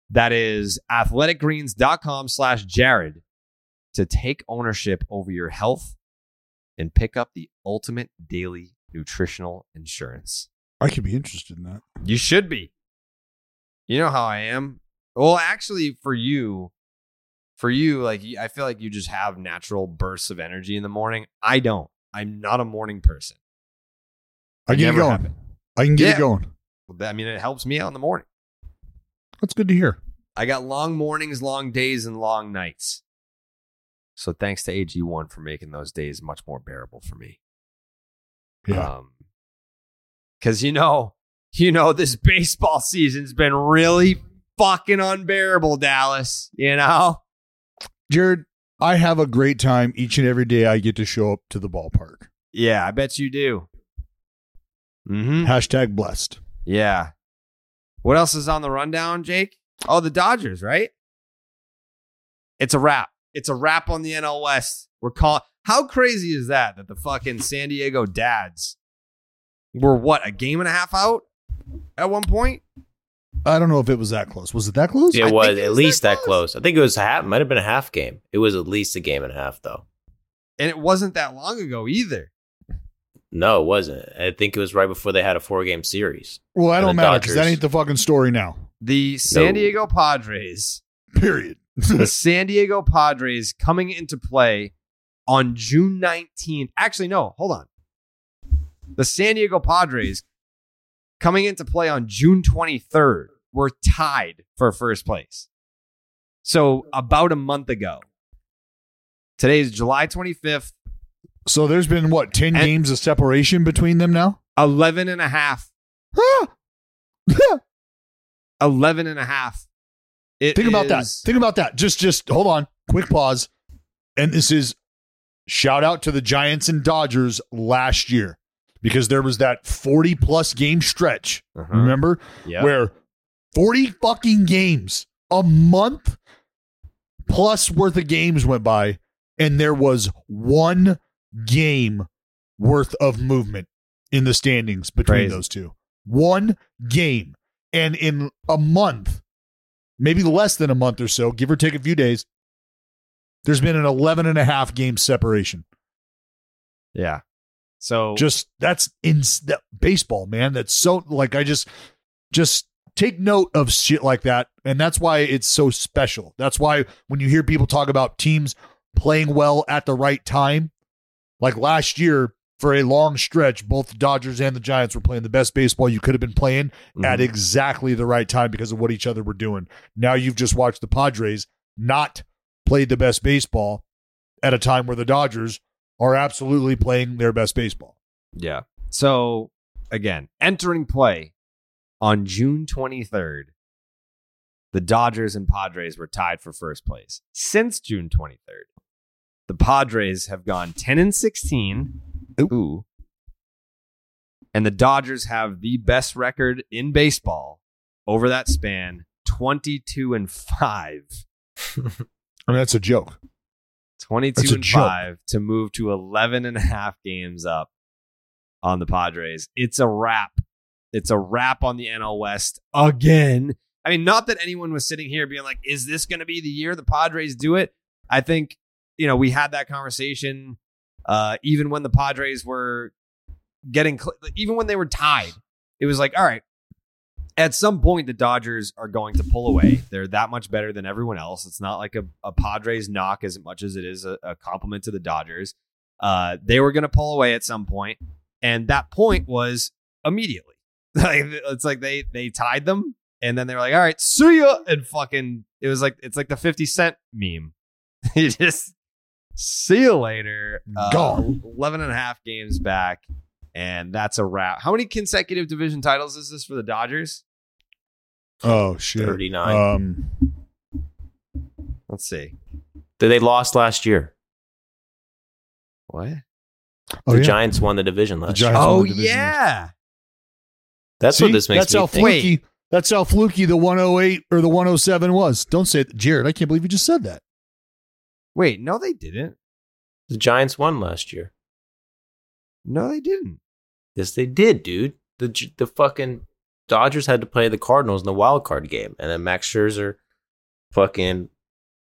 That is athleticgreens.com slash Jared to take ownership over your health and pick up the ultimate daily nutritional insurance. I could be interested in that. You should be. You know how I am. Well, actually, for you, for you, like I feel like you just have natural bursts of energy in the morning. I don't. I'm not a morning person. I It get it going. I can get Yeah. it going. I mean, it helps me out in the morning. That's good to hear. I got long mornings, long days, and long nights. So thanks to AG1 for making those days much more bearable for me. Yeah. Um, cause you know, you know, this baseball season's been really fucking unbearable, Dallas. You know? Jared, I have a great time each and every day I get to show up to the ballpark. Yeah, I bet you do. Mm-hmm. Hashtag blessed. Yeah. What else is on the rundown, Jake? Oh, the Dodgers, right? It's a wrap. It's a wrap on the NL West. We're calling. How crazy is that? That the fucking San Diego Dads were what a game and a half out at one point. I don't know if it was that close. Was it that close? It I was think it at was least that that close. I think it was half. Might have been a half game. It was at least a game and a half, though. And it wasn't that long ago either. No, it wasn't. I think it was right before they had a four game series. Well, that don't matter because that ain't the fucking story now. The San No. Diego Padres, Period. the San Diego Padres coming into play on June 19th. Actually, no, hold on. The San Diego Padres coming into play on June 23rd were tied for first place. So about a month ago. Today is July 25th, so there's been what, 10 And- games of separation between them now? 11 and a half. Ah! 11 and a half. It Think about that. Think about that. Just just hold on. Quick pause. And this is shout out to the Giants and Dodgers last year because there was that 40 plus game stretch. Uh-huh. Remember? Yep. Where 40 fucking games, a month plus worth of games went by and there was one game worth of movement in the standings between Crazy. those two. One game. And in a month, maybe less than a month or so, give or take a few days, there's been an 11 and a half game separation. Yeah. So Just that's in that, baseball, man. That's so like I just just take note of shit like that, and that's why it's so special. That's why when you hear people talk about teams playing well at the right time, like last year for a long stretch, both the Dodgers and the Giants were playing the best baseball you could have been playing at Mhm. exactly the right time because of what each other were doing. Now you've just watched the Padres not play the best baseball at a time where the Dodgers are absolutely playing their best baseball. Yeah. So again, entering play on June 23rd, the Dodgers and Padres were tied for first place. Since June 23rd, the Padres have gone 10 and 16. Ooh. And the Dodgers have the best record in baseball over that span 22 and 5. I mean, that's a joke. 22 and joke. 5 to move to 11 and a half games up on the Padres. It's a wrap. It's a wrap on the NL West again. I mean, not that anyone was sitting here being like, is this going to be the year the Padres do it? I think, you know, we had that conversation uh, even when the Padres were getting, cl- even when they were tied. It was like, all right, at some point the Dodgers are going to pull away. They're that much better than everyone else. It's not like a, a Padres knock as much as it is a, a compliment to the Dodgers. Uh, they were going to pull away at some point, and that point was immediately. Like it's like they they tied them, and then they were like, "All right, see ya," and fucking. It was like it's like the Fifty Cent meme. you just see you later. Uh, Gone. 11 and a half games back, and that's a wrap. How many consecutive division titles is this for the Dodgers? Oh shit. 39. Um Let's see. That they lost last year. What? oh, the yeah. Giants won the division last year. Oh division. yeah. That's See? what this makes That's me how think. fluky. That's how fluky the 108 or the 107 was. Don't say it, Jared. I can't believe you just said that. Wait, no, they didn't. The Giants won last year. No, they didn't. Yes, they did, dude. The the fucking Dodgers had to play the Cardinals in the wild card game, and then Max Scherzer fucking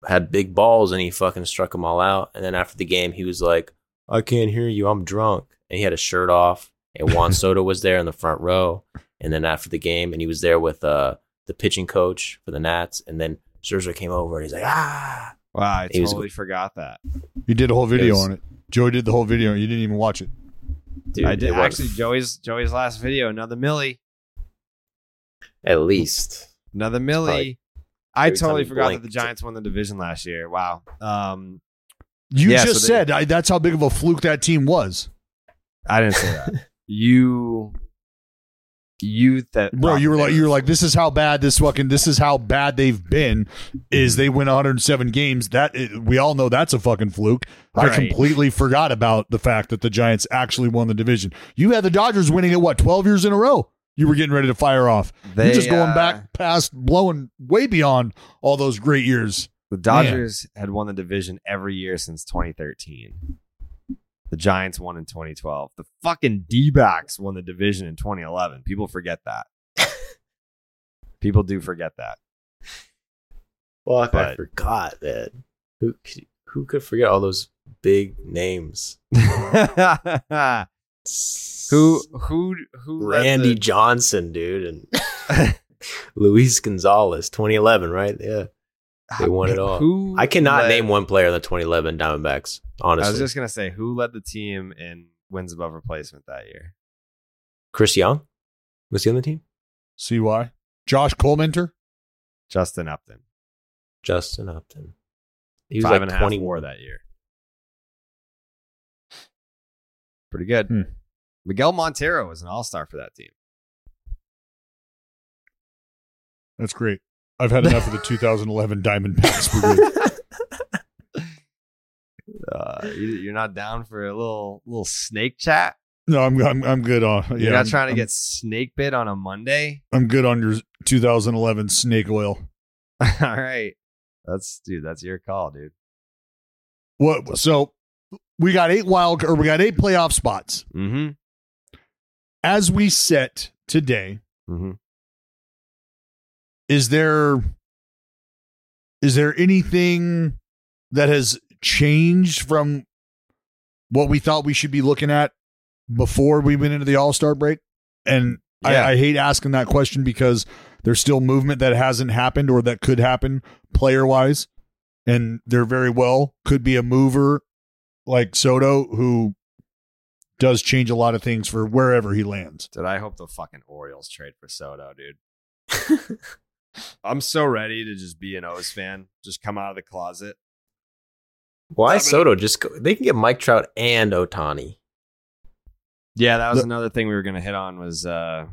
had big balls, and he fucking struck them all out. And then after the game, he was like, "I can't hear you. I'm drunk." And he had his shirt off, and Juan Soto was there in the front row. And then after the game, and he was there with uh, the pitching coach for the Nats, and then Scherzer came over, and he's like, "Ah." Wow, I He was- forgot that. You did a whole video was- on it. Joey did the whole video. You didn't even watch it. Dude, I did actually Joey's Joey's last video, another Millie. at least. Another Millie. I totally you forgot that the Giants won the division last year. Wow. Um You Yeah, just so they- said I, that's how big of a fluke that team was. I didn't say that. you you that Bro, you were like you were like this is how bad this fucking this is how bad they've been is they win 107 games. That we all know that's a fucking fluke. I completely forgot about the fact that the Giants actually won the division. You had the Dodgers winning it what 12 years in a row. You were getting ready to fire off. They, You're just going uh, back past blowing way beyond all those great years. The Dodgers had won the division every year since 2013. The Giants won in 2012. The fucking D backs won the division in 2011. People forget that. People do forget that. Fuck, I forgot that. Who c- who could forget all those big names? who who who Randy the- Johnson, dude, and Luis Gonzalez, 2011, right? Yeah, they won it all. Who I cannot led- name one player in the 2011 Diamondbacks. Honestly, I was just gonna say who led the team in wins above replacement that year. Chris Young was he on the team? CY? Josh Collmenter? Justin Upton. Justin Upton. He was Five like and a half 20 WAR that year. Pretty good. Hmm. Miguel Montero was an all star for that team. That's great. I've had enough of the 2011 Diamondbacks. Uh, you, you're not down for a little little snake chat. No, I'm I'm, I'm good on. Yeah, You're not trying to I'm- get snake bit on a Monday. I'm good on your 2011 snake oil. All right, that's dude. That's your call, dude. What? So we got eight wild or we got eight playoff spots Mm-hmm. as we set today. Mm-hmm. Is there is there anything that has changed from what we thought we should be looking at before we went into the All Star break? And Yeah. I, I hate asking that question because there's still movement that hasn't happened or that could happen player wise. And there very well could be a mover like Soto who does change a lot of things for wherever he lands. Did I hope the fucking Orioles trade for Soto, dude. I'm so ready to just be an O's fan. Just come out of the closet. Why Soto? Just go, they can get Mike Trout and Ohtani. Yeah, that was The- another thing we were going to hit on was uh,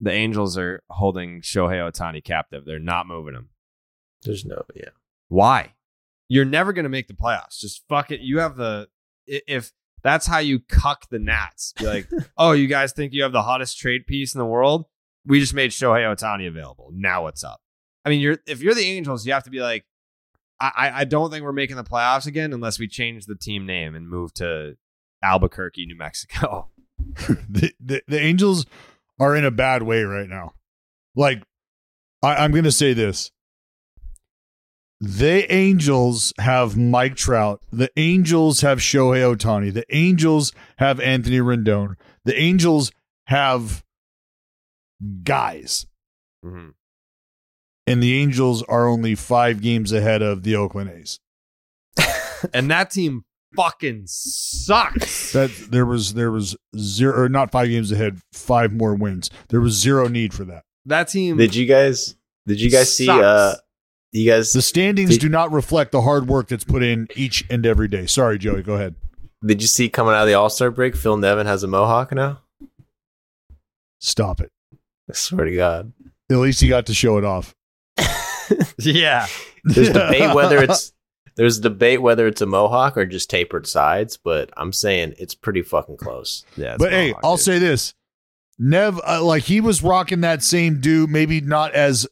the Angels are holding Shohei Ohtani captive. They're not moving him. There's no yeah. Why? You're never going to make the playoffs. Just fuck it. You have the if that's how you cuck the Nats. Be like, oh, you guys think you have the hottest trade piece in the world? We just made Shohei Ohtani available. Now what's up? I mean, you're if you're the Angels, you have to be like, I I- don't think we're making the playoffs again unless we change the team name and move to Albuquerque, New Mexico. the, the the Angels are in a bad way right now. Like, I, I'm going to say this: the Angels have Mike Trout. The Angels have Shohei Ohtani. The Angels have Anthony Rendon. The Angels have guys, Mhm. And the Angels are only five games ahead of the Oakland A's. And that team fucking sucks. That there was there was zero, or not five games ahead, five more wins. There was zero need for that. That team Did you guys? Did you guys see? Uh, you guys The standings Did- do not reflect the hard work that's put in each and every day. Sorry, Joey. Go ahead. did you see coming out of the All Star break? Phil Nevin has a mohawk now. Stop it. I swear to God. At least he got to show it off. Yeah. There's debate whether it's there's debate whether it's a mohawk or just tapered sides, but I'm saying it's pretty fucking close. Yeah. But hey, I'll say this: Nev, uh, like he was rocking that same do, maybe not as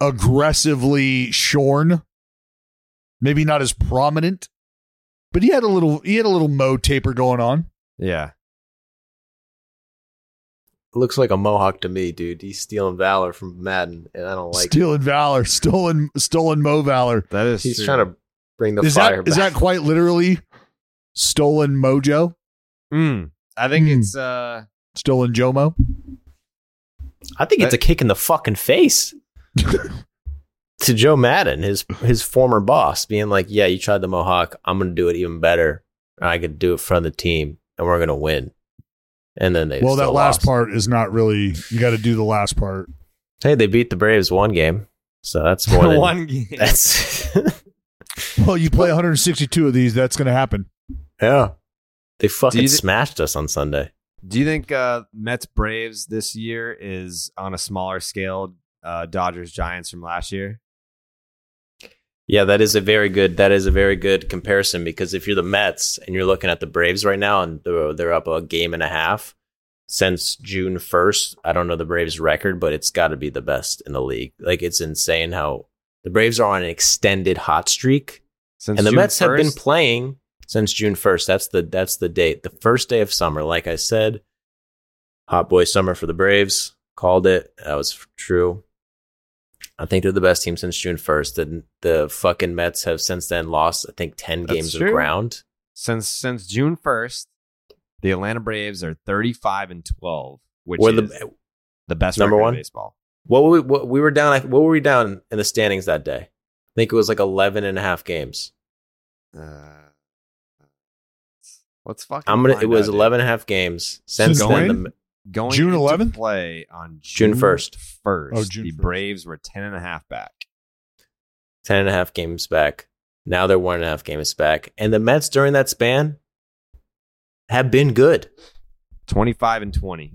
aggressively shorn, maybe not as prominent, but he had a little. He had a little mo taper going on. Yeah. It looks like a mohawk to me, dude. He's stealing valor from Maddon, and I don't like. it. Stealing valor, stolen, stolen mo valor. That is He's true. trying to bring the is fire that is back. that quite literally stolen mojo? Mm, I think Mm. it's uh Stolen Jomo? I think it's a kick in the fucking face to Joe Maddon, his his former boss, being like, "Yeah, you tried the mohawk. I'm gonna do it even better. I could do it for the team, and we're gonna win." And then they Well, that last lost. part is not really. You got to do the last part. Hey, they beat the Braves one game, so that's more than one game. That's Well, you play 162 of these. That's going to happen. yeah. They fucking you thi- smashed us on Sunday. Do you think uh Mets Braves this year is on a smaller scale uh Dodgers Giants from last year? Yeah, that is a very good. That is a very good comparison because if you're the Mets and you're looking at the Braves right now and they're, they're up a game and a half since June first. I don't know the Braves record, but it's got to be the best in the league. Like it's insane how the Braves are on an extended hot streak, Since and the June Mets have been playing since June first. That's the that's the date, the first day of summer. Like I said, hot boy summer for the Braves. Called it. That was true. I think they're the best team since June first. The the fucking Mets have since then lost. I think ten That's games true. of ground. since since June first, the Atlanta Braves are thirty five and twelve, which We're is the- the, best Number record in one? baseball. What were we, what we were down? What were we down in the standings that day? I think it was like 11 and a half games. Uh, let's fucking. I'm gonna. It was out, dude. 11 and a half games since Since then. The, going June 11th? play on June June 1st. First, Oh, June the 1st. Braves were ten and a half back. 10 and a half games back. Now they're one and a half games back. And the Mets during that span have been good. Twenty five and twenty.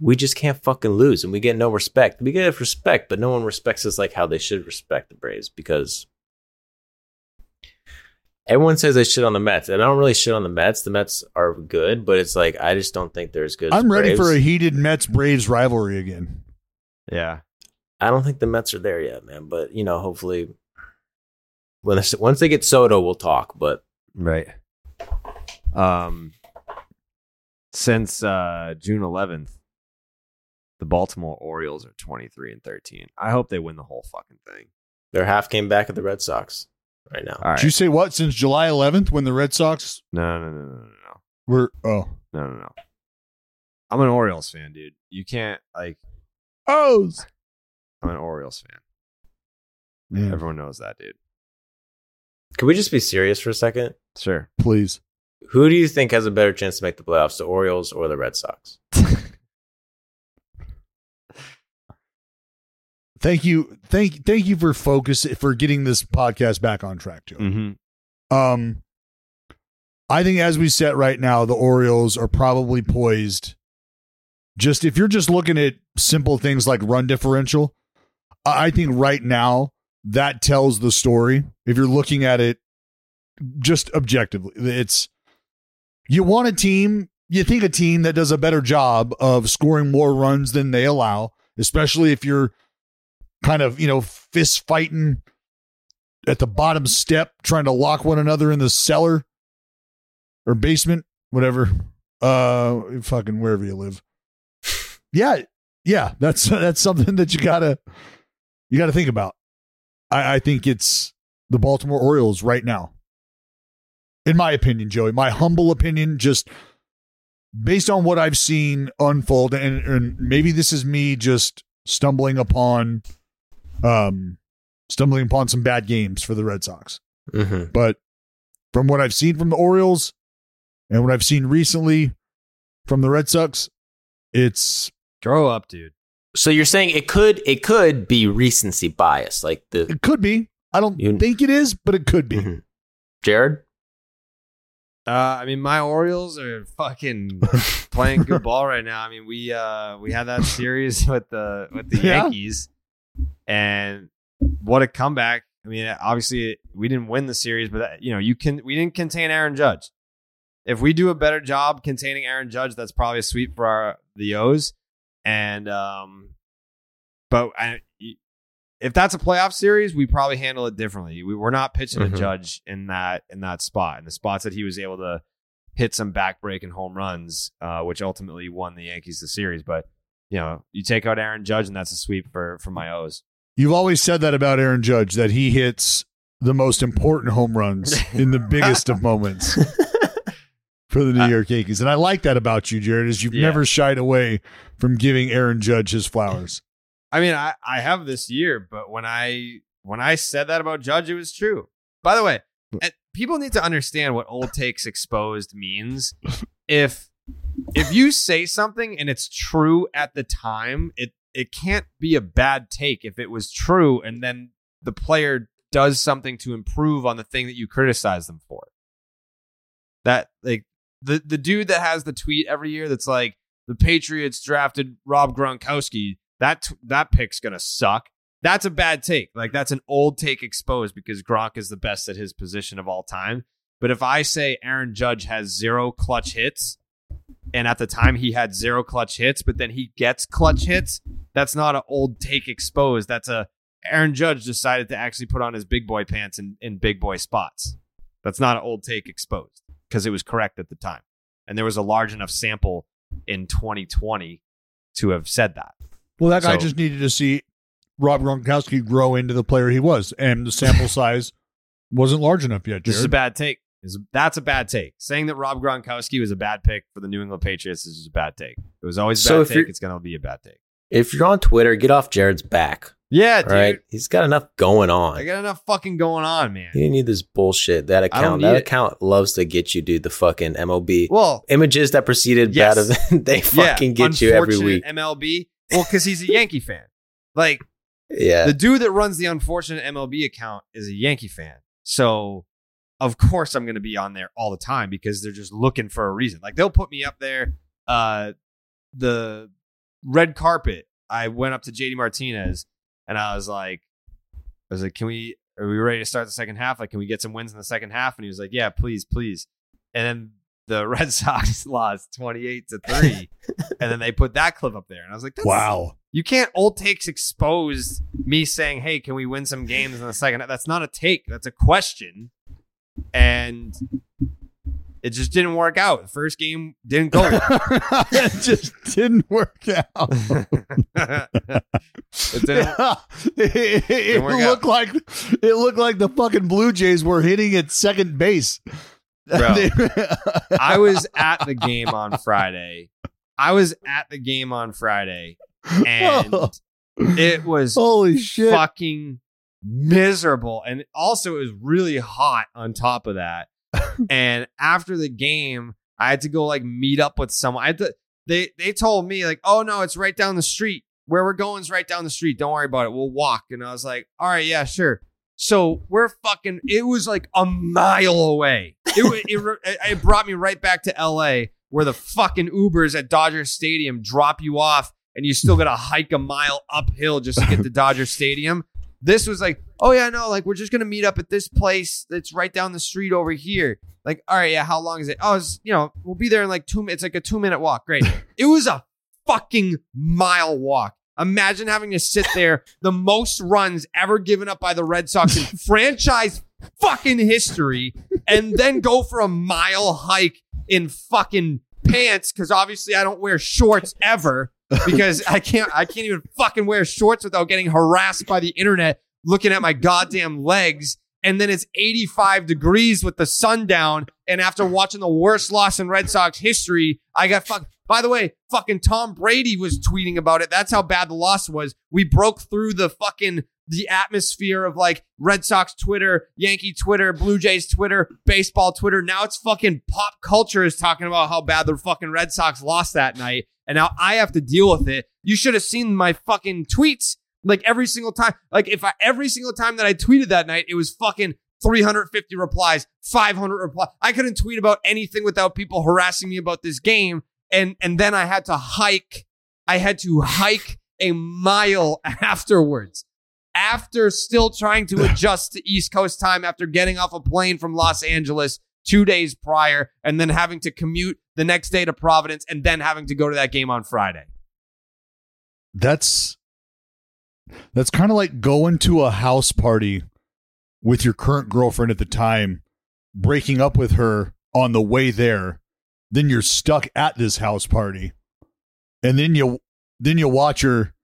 We just can't fucking lose, and we get no respect. We get respect, but no one respects us like how they should respect the Braves because everyone says they shit on the Mets, and I don't really shit on the Mets. The Mets are good, but it's like I just don't think they're as good. as I'm the ready for a heated Mets Braves rivalry again. Yeah, I don't think the Mets are there yet, man. But you know, hopefully, when this- once they get Soto, we'll talk. But right. Um, since uh, June eleventh, the Baltimore Orioles are twenty three and thirteen. I hope they win the whole fucking thing. they're half came back at the Red Sox. Right now. All right. Did you say what since July 11th when the Red Sox no, no, no, no, no, no, were? Oh, no, no, no. I'm an Orioles fan, dude. You can't like. oh, I'm an Orioles fan. man, Everyone knows that, dude. Can we just be serious for a second? Sure. please. Who do you think has a better chance to make the playoffs, the Orioles or the Red Sox? Thank you, thank thank you for focus for getting this podcast back on track, Joe. Mm-hmm. Um, I think as we set right now, the Orioles are probably poised. Just if you're just looking at simple things like run differential, I I think right now that tells the story. If you're looking at it just objectively, it's you want a team, you think a team that does a better job of scoring more runs than they allow, especially if you're kind of, you know, fist fighting at the bottom step trying to lock one another in the cellar or basement, whatever. Uh fucking wherever you live. Yeah, yeah, that's that's something that you gotta you gotta think about. I, I think it's the Baltimore Orioles right now. In my opinion, Joey, my humble opinion, just based on what I've seen unfold, and, and maybe this is me just stumbling upon um stumbling upon some bad games for the Red Sox. Mm-hmm. But from what I've seen from the Orioles and what I've seen recently from the Red Sox, it's Grow up, dude. So you're saying it could it could be recency bias, like the it could be. I don't You- think it is, but it could be. Mhm. Jared? Uh, I mean, my Orioles are fucking playing good ball right now. I mean, we uh we had that series with the with the Yeah. Yankees, and what a comeback! I mean, obviously we didn't win the series, but that, you know, you can we didn't contain Aaron Judge. If we do a better job containing Aaron Judge, that's probably a sweep for our the O's. And um, but I, if that's a playoff series, we probably handle it differently. We, we're not pitching Mhm. a Judge in that in that spot, in the spots that he was able to hit some backbreaking home runs, uh, which ultimately won the Yankees the series. But you know, you take out Aaron Judge, and that's a sweep for for my O's. You've always said that about Aaron Judge that he hits the most important home runs in the biggest of moments for the New uh, York Yankees. And I like that about you, Jared, is you've Yeah. never shied away from giving Aaron Judge his flowers. I mean, I, I have this year, but when I when I said that about Judge, it was true. By the way, people need to understand what old takes exposed means. If if you say something and it's true at the time, it it can't be a bad take if it was true and then the player does something to improve on the thing that you criticize them for. That like the the dude that has the tweet every year that's like the Patriots drafted Rob Gronkowski. That that pick's gonna suck. That's a bad take. Like that's an old take exposed because Gronk is the best at his position of all time. But if I say Aaron Judge has zero clutch hits, and at the time he had zero clutch hits, but then he gets clutch hits, that's not an old take exposed. That's a Aaron Judge decided to actually put on his big boy pants in, in big boy spots. That's not an old take exposed because it was correct at the time. And there was a large enough sample in 2020 to have said that. Well, that guy So- just needed to see Rob Gronkowski grow into the player he was, and the sample size wasn't large enough yet. This is a bad take. Is- That's a bad take. Saying that Rob Gronkowski was a bad pick for the New England Patriots is just a bad take. It was always a So bad if take. It's going to be a bad take. If you're on Twitter, get off Jared's back. Yeah, dude. right. He's got enough going on. I got enough fucking going on, man. You didn't need this bullshit. That account, that it. account loves to get you, dude. The fucking MLB Well, images that preceded Yes. bad event, they yeah, fucking get you every week. MLB. Well, because he's a Yankee fan. Like Yeah, the dude that runs the unfortunate MLB account is a Yankee fan. So of course I'm going to be on there all the time because they're just looking for a reason. Like they'll put me up there. Uh, the red carpet. I went up to JD Martinez and I was like, I was like, can we? Are we ready to start the second half? Like, can we get some wins in the second half? And he was like, Yeah, please, please. And then the Red Sox lost 28 to 3. and then they put that clip up there. And I was like, wow. you can't old takes expose me saying, "Hey, can we win some games in the second? half?" That's not a take. That's a question. And it just didn't work out. The first game didn't go it just didn't work out. it didn't, it, it Didn't work looked like it looked like the fucking Blue Jays were hitting at second base. Bro. I was at the game on Friday. I was at the game on Friday, and it was holy shit. fucking miserable. And also, it was really hot on top of that. and after the game, I had to go like meet up with someone. I had to, they they told me like, oh no, it's right down the street. Where we're going is right down the street. Don't worry about it. We'll walk. And I was like, all right, yeah, sure. So we're fucking. It was like a mile away. It it, it, it brought me right back to L.A. where the fucking Ubers at Dodger Stadium drop you off, and you still got to hike a mile uphill just to get to Dodger Stadium. This was like, oh yeah, no, like we're just gonna meet up at this place that's right down the street over here. Like, all right, yeah, how long is it? Oh, it's, you know, we'll be there in like two. minutes. It's like a two minute walk. Great. it was a fucking mile walk. Imagine having to sit there, the most runs ever given up by the Red Sox in franchise fucking history, and then go for a mile hike in fucking pants because obviously I don't wear shorts ever because I can't I can't even fucking wear shorts without getting harassed by the internet looking at my goddamn legs. And then it's 85 degrees with the sun down. And after watching the worst loss in Red Sox history, I got fucked. By the way, fucking Tom Brady was tweeting about it. That's how bad the loss was. We broke through the fucking the atmosphere of like Red Sox Twitter, Yankee Twitter, Blue Jays Twitter, baseball Twitter. Now it's fucking pop culture is talking about how bad the fucking Red Sox lost that night. And now I have to deal with it. You should have seen my fucking tweets. Like every single time, like if I every single time that I tweeted that night, it was fucking 350 replies, 500 replies. I couldn't tweet about anything without people harassing me about this game. And and then I had to hike. I had to hike a mile afterwards. After still trying to adjust to East Coast time after getting off a plane from Los Angeles two days prior and then having to commute the next day to Providence and then having to go to that game on Friday. That's that's kind of like going to a house party with your current girlfriend at the time, breaking up with her on the way there, then you're stuck at this house party. And then you then you watch her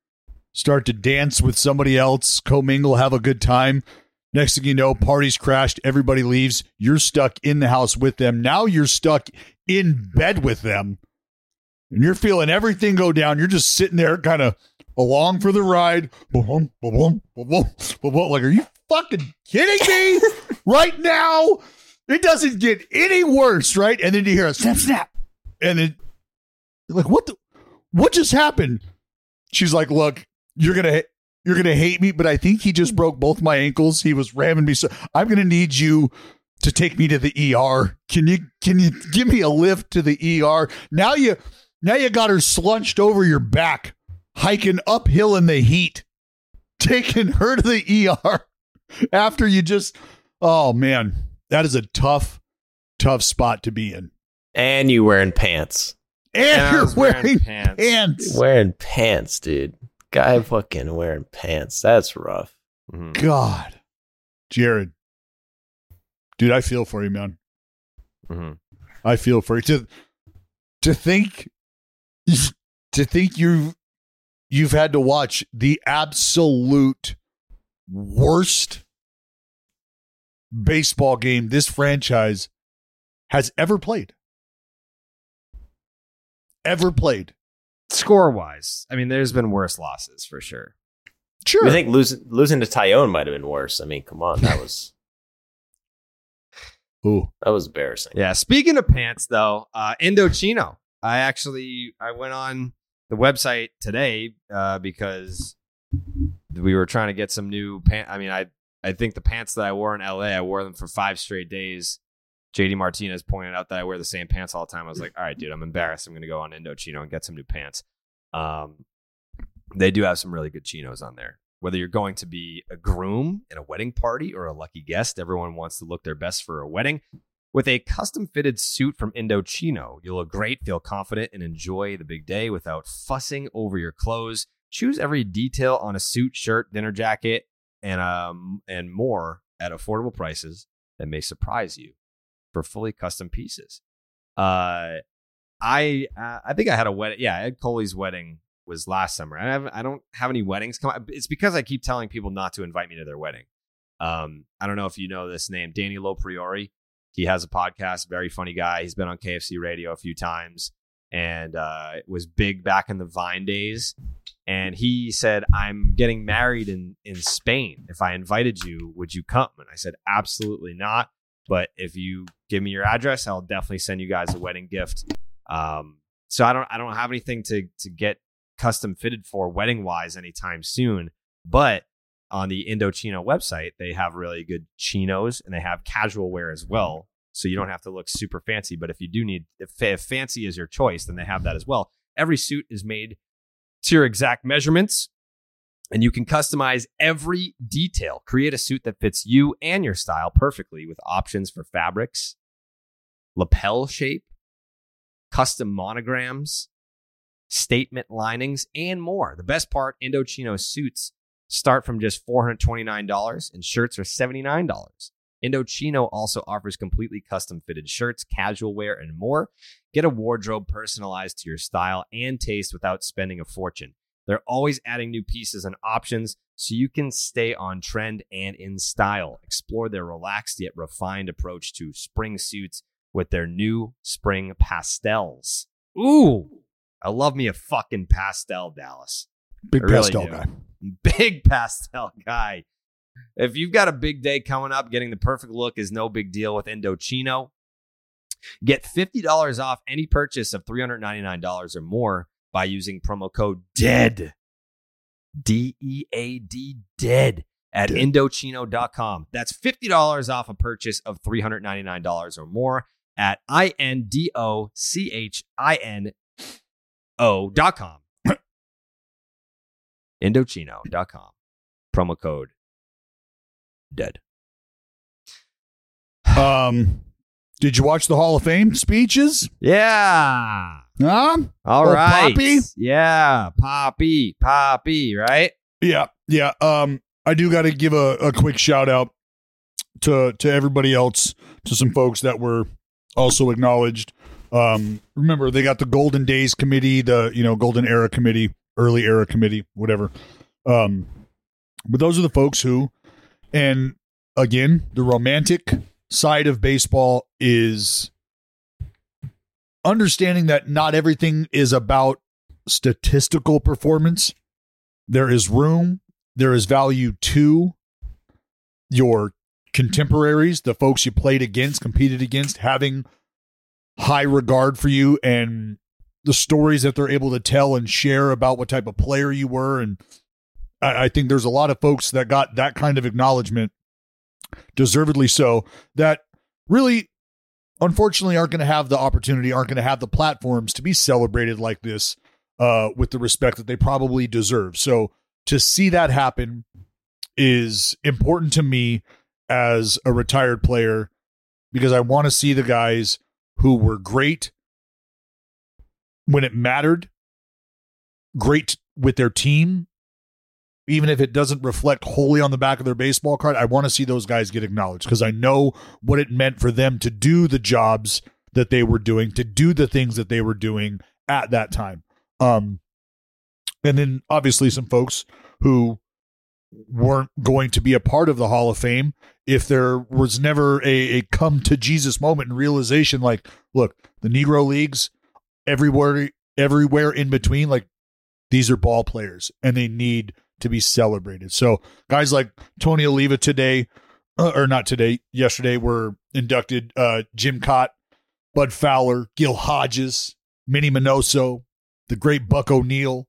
start to dance with somebody else, commingle, have a good time. Next thing you know, party's crashed, everybody leaves, you're stuck in the house with them. Now you're stuck in bed with them. And you're feeling everything go down. You're just sitting there kind of along for the ride. Boom, boom, boom, boom. Like, are you fucking kidding me? right now, it doesn't get any worse, right? And then you hear a snap, snap, and then like, what the, what just happened? She's like, look, you're gonna you're gonna hate me, but I think he just broke both my ankles. He was ramming me, so I'm gonna need you to take me to the ER. Can you can you give me a lift to the ER? Now you now you got her slunched over your back, hiking uphill in the heat, taking her to the ER after you just oh man, that is a tough, tough spot to be in. And you wearing pants. And, And you're wearing wearing, pants. pants. Wearing pants, dude. Guy fucking wearing pants. That's rough. Mhm. God, Jared, dude, I feel for you, man. Mhm. I feel for you. To to think, to think you you've had to watch the absolute worst baseball game this franchise has ever played. Ever played. Score wise, I mean, there's been worse losses for sure. Sure. I think losing losing to Tyone might have been worse. I mean, come on, that was Ooh. that was embarrassing. Yeah. Speaking of pants, though, uh, Indochino. I actually I went on the website today uh, because we were trying to get some new pants. I mean, I I think the pants that I wore in LA, I wore them for five straight days. JD Martinez pointed out that I wear the same pants all the time. I was like, all right, dude, I'm embarrassed. I'm going to go on Indochino and get some new pants. Um, they do have some really good chinos on there. Whether you're going to be a groom in a wedding party or a lucky guest, everyone wants to look their best for a wedding. With a custom fitted suit from Indochino, you'll look great, feel confident, and enjoy the big day without fussing over your clothes. Choose every detail on a suit, shirt, dinner jacket, and um and more at affordable prices that may surprise you. For fully custom pieces. Uh, I uh, I think I had a wedding. Yeah, Ed Coley's wedding was last summer. I have I don't have any weddings come. It's because I keep telling people not to invite me to their wedding. Um, I don't know if you know this name, Danny LoPriore. He has a podcast, very funny guy. He's been on KFC radio a few times and uh, was big back in the Vine days. And he said, I'm getting married in, in Spain. If I invited you, would you come? And I said, absolutely not. But if you give me your address, I'll definitely send you guys a wedding gift. Um, so I don't I don't have anything to to get custom fitted for wedding wise anytime soon. But on the Indochino website, they have really good chinos and they have casual wear as well. So you don't have to look super fancy. But if you do need, if, if fancy is your choice, then they have that as well. Every suit is made to your exact measurements and you can customize every detail. Create a suit that fits you and your style perfectly with options for fabrics, lapel shape, custom monograms, statement linings, and more. The best part Indochino suits start from just $429 and shirts are $79. Indochino also offers completely custom fitted shirts, casual wear, and more. Get a wardrobe personalized to your style and taste without spending a fortune. They're always adding new pieces and options so you can stay on trend and in style. Explore their relaxed yet refined approach to spring suits with their new spring pastels. Ooh, I love me a fucking pastel, Dallas. Big I pastel guy. Big pastel guy. If you've got a big day coming up, getting the perfect look is no big deal with Indochino. Get $50 off any purchase of $399 or more by using promo code DEAD. D E A D DEAD at Indochino.com. That's $50 off a purchase of $399 or more at I N D O C H I N O.com. Indochino.com. Promo code dead. Um, did you watch the Hall of Fame speeches? Yeah. Huh? All right. Papi? Yeah. Papi. Papi, right? Yeah, yeah. Um, I do got to give a, a quick shout out to to everybody else, to some folks that were also acknowledged. Um, remember they got the Golden Days Committee, the you know Golden Era Committee, Early Era Committee, whatever. Um, but those are the folks who, and again, the romantic side of baseball is understanding that not everything is about statistical performance. There is room, there is value to your contemporaries, the folks you played against, competed against, having high regard for you and the stories that they're able to tell and share about what type of player you were. And I, I think there's a lot of folks that got that kind of acknowledgement, deservedly so, that really unfortunately aren't going to have the opportunity, aren't going to have the platforms to be celebrated like this uh, with the respect that they probably deserve. So to see that happen is important to me as a retired player because I want to see the guys who were great when it mattered, great with their team, even if it doesn't reflect wholly on the back of their baseball card. I want to see those guys get acknowledged because I know what it meant for them to do the jobs that they were doing, to do the things that they were doing at that time. Um, and then obviously some folks who weren't going to be a part of the Hall of Fame if there was never a, a come to Jesus moment and realization like, look, the Negro Leagues everywhere everywhere in between, like these are ball players and they need to be celebrated. So guys like Tony Oliva today, uh, or not today, yesterday were inducted uh, Jim Kaat, Bud Fowler, Gil Hodges, Minnie Minoso, the great Buck O'Neil.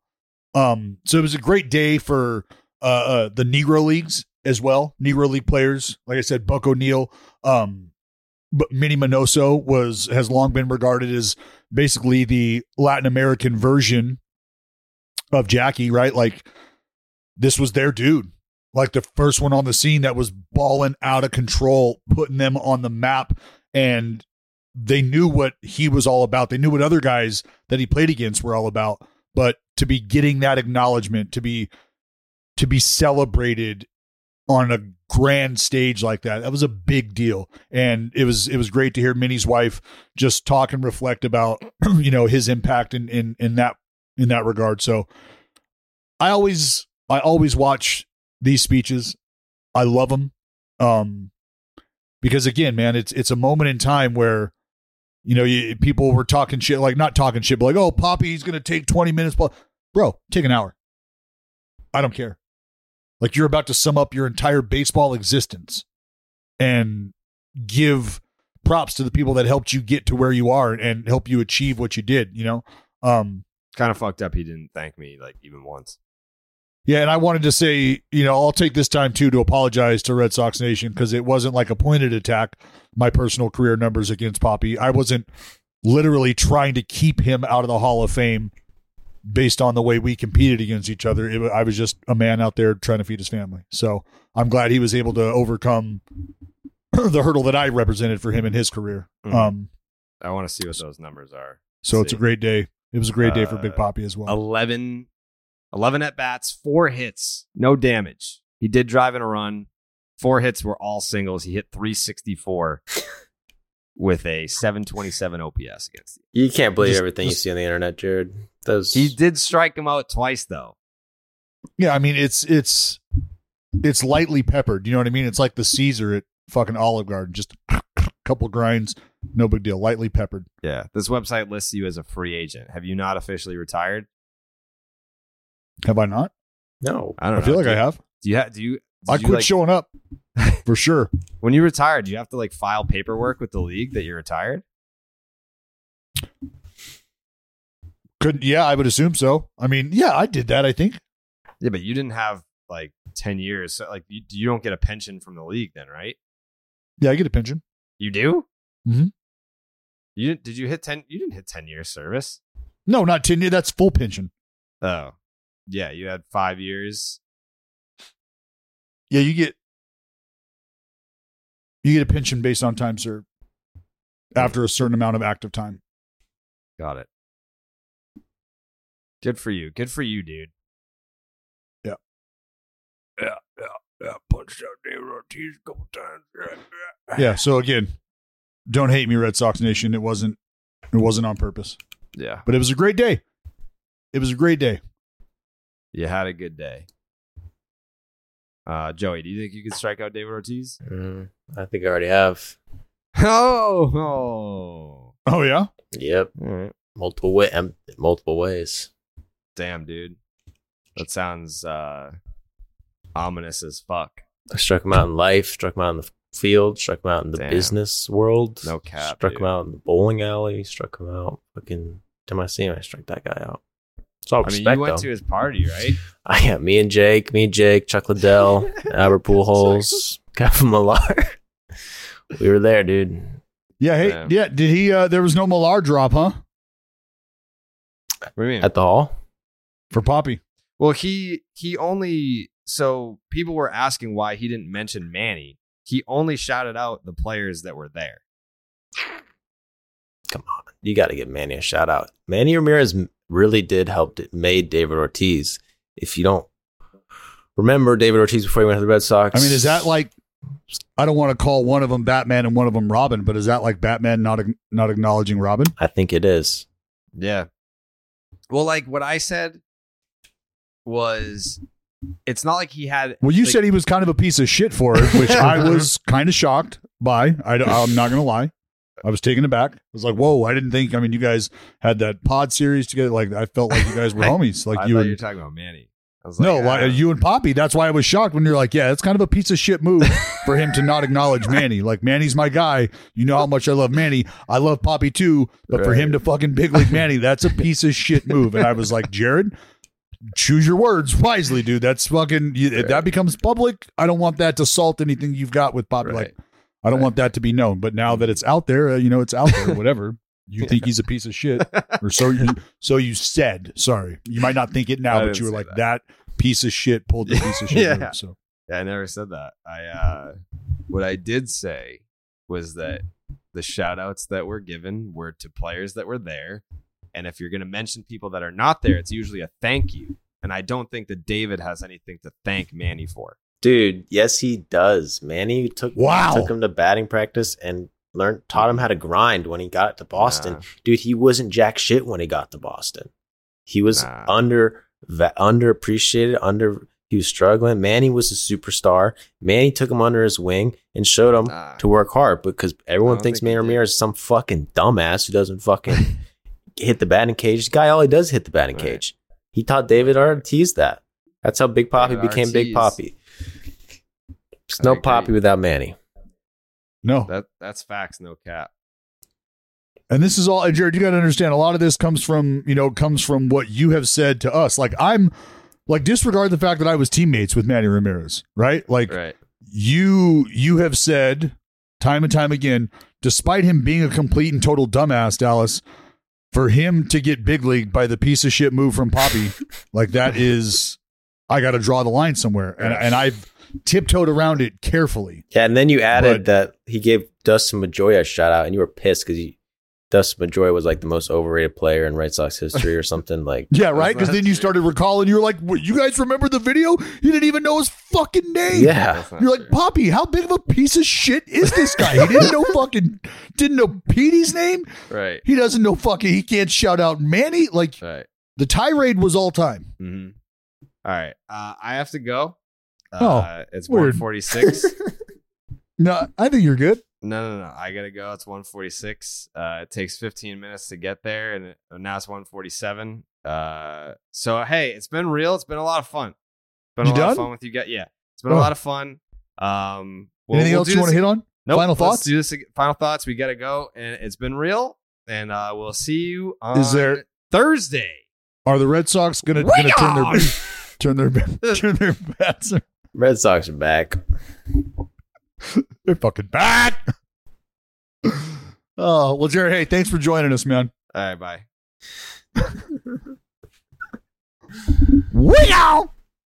Um, so it was a great day for uh, uh, the Negro Leagues as well. Negro League players, like I said, Buck O'Neil, um, but Minnie Minoso was has long been regarded as basically the Latin American version of Jackie, right? Like this was their dude. Like the first one on the scene that was balling out of control, putting them on the map. And they knew what he was all about. They knew what other guys that he played against were all about. But to be getting that acknowledgement, to be to be celebrated on a grand stage like that. That was a big deal. And it was it was great to hear Minnie's wife just talk and reflect about, you know, his impact in in in that in that regard. So I always I always watch these speeches. I love them. Um because again, man, it's it's a moment in time where you know, you, people were talking shit, like not talking shit, but like, oh, Papi, he's to take 20 minutes. Bro, take an hour. I don't care. Like you're about to sum up your entire baseball existence and give props to the people that helped you get to where you are and help you achieve what you did, you know? Um, kind of fucked up. He didn't thank me like even once. Yeah, and I wanted to say, you know, I'll take this time too to apologize to Red Sox Nation because it wasn't like a pointed attack. My personal career numbers against Papi, I wasn't literally trying to keep him out of the Hall of Fame based on the way we competed against each other. It, I was just a man out there trying to feed his family. So I'm glad he was able to overcome the hurdle that I represented for him in his career. Mm-hmm. Um, I want to see what those numbers are. So Let's it's a great day. It was a great day for Big uh, Papi as well. 11 11 at bats, four hits, no damage. He did drive in a run. Four hits were all singles. He hit 364 with a 727 OPS against you. You can't believe just, everything just, you see on the internet, Jared. Those He did strike him out twice though. Yeah, I mean it's it's it's lightly peppered. You know what I mean? It's like the Caesar at fucking Olive Garden. Just a couple grinds, no big deal. Lightly peppered. Yeah. This website lists you as a free agent. Have you not officially retired? Have I not? No, I don't. I feel like do I have. Do you have? Do you? I quit like, showing up for sure. When you retired, do you have to like file paperwork with the league that you're retired? Could yeah, I would assume so. I mean, yeah, I did that. I think. Yeah, but you didn't have like ten years. So like, you, you don't get a pension from the league, then, right? Yeah, I get a pension. You do. Mm-hmm. You did you hit ten? You didn't hit ten years service. No, not ten years. That's full pension. Oh, yeah, you had five years. Yeah, you get you get a pension based on time served after a certain amount of active time. Got it. Good for you. Good for you, dude. Yeah. Yeah, yeah, yeah. Punched out David Ortiz a couple times. Yeah, yeah. yeah. So again, don't hate me, Red Sox Nation. It wasn't. It wasn't on purpose. Yeah. But it was a great day. It was a great day. You had a good day. Uh, Joey, do you think you could strike out David Ortiz? Mm, I think I already have. Oh, oh, oh yeah. Yep. Right. Multiple way, um, multiple ways. Damn, dude. That sounds uh, ominous as fuck. I struck him out in life. Struck him out in the field. Struck him out in the Damn. business world. No cap. Struck dude. him out in the bowling alley. Struck him out. Fucking. Time I see him, I struck that guy out. It's all I respect, mean, you went though. to his party, right? I yeah, me and Jake, me and Jake, Chuck Liddell, Albert Pujols, Kevin Millar. we were there, dude. Yeah, hey, yeah. yeah. Did he? uh There was no Millar drop, huh? What do you mean? At the hall for Papi. Well, he he only so people were asking why he didn't mention Manny. He only shouted out the players that were there. Come on, you got to give Manny a shout out. Manny Ramirez really did help made David Ortiz. If you don't remember David Ortiz before he went to the Red Sox, I mean, is that like I don't want to call one of them Batman and one of them Robin, but is that like Batman not not acknowledging Robin? I think it is. Yeah. Well, like what I said was it's not like he had. Well, you like, said he was kind of a piece of shit for it, which I was kind of shocked by. I, am not going to lie. I was taken aback. I was like, "Whoa!" I didn't think. I mean, you guys had that pod series together. Like, I felt like you guys were homies. Like I you. Were you talking about Manny. Like, no, ah. you and Papi. That's why I was shocked when you're like, "Yeah, it's kind of a piece of shit move for him to not acknowledge Manny." Like, Manny's my guy. You know how much I love Manny. I love Papi too, but right. for him to fucking big league Manny, that's a piece of shit move. And I was like, Jared, choose your words wisely, dude. That's fucking. You, right. If that becomes public, I don't want that to salt anything you've got with Papi. Right. Like, I don't want that to be known. But now that it's out there, uh, you know, it's out there. Whatever. You think he's a piece of shit, or so you so you said. Sorry, you might not think it now, but you were like that. that. piece of shit pulled the piece of shit. yeah. so yeah, I never said that. I uh, what I did say was that the shout outs that were given were to players that were there. And if you're going to mention people that are not there, it's usually a thank you. And I don't think that David has anything to thank Manny for. Dude, yes, he does. Manny took Wow. took him to batting practice and learned taught him how to grind when he got to Boston. Nah. Dude, he wasn't jack shit when he got to Boston. He was Nah. under underappreciated, under he was struggling. Manny was a superstar. Manny took him under his wing and showed him Nah. to work hard because everyone thinks think Manny. Ramirez is some fucking dumbass who doesn't fucking hit the batting cage. The guy all he does is hit the batting Right. cage. He taught David Ortiz that. That's how Big Papi David became Big Ortiz. Papi. There's I no agree. Papi without Manny. No. That that's facts, no cap. And this is all, and Jared, you got to understand a lot of this comes from, you know, comes from what you have said to us. Like, I'm, like, disregard the fact that I was teammates with Manny Ramirez, right? Like, Right. you, you have said time and time again, despite him being a complete and total dumbass, Dallas, for him to get big league by the piece of shit move from Papi, like, that is, I got to draw the line somewhere. And, and I've tiptoed around it carefully. Yeah, and then you added But- that he gave Dustin Pedroia a shout out, and you were pissed because Dustin Pedroia was like the most overrated player in Red Sox history or something. Like, Yeah, right. Because then you started recalling. You were like, what, "You guys remember the video? He didn't even know his fucking name." yeah, You're like, true. Papi, how big of a piece of shit is this guy? He didn't know fucking, didn't know Petey's name. Right. He doesn't know fucking. He can't shout out Manny. Like Right. the tirade was all time. Mm-hmm. All right. Uh, I have to go. Oh, Uh, it's weird. 146. No, I think you're good. no, no, no. I gotta go. It's 146. Uh, it takes 15 minutes to get there, and it, now it's 147. Uh, so hey, it's been real. It's been a lot of fun. Been You a lot of fun with you guys. Yeah, it's been Oh. a lot of fun. Um, we'll- Anything we'll else you want to hit on? Nope, Final thoughts? Do this. ag- Final thoughts. We gotta go, and it's been real. And uh, we'll see you on Is there- Thursday. Are the Red Sox gonna, gonna turn their turn their turn their bats? Red Sox are back. They're fucking back. Oh well, Jared. Hey, thanks for joining us, man. All right, bye. Wow.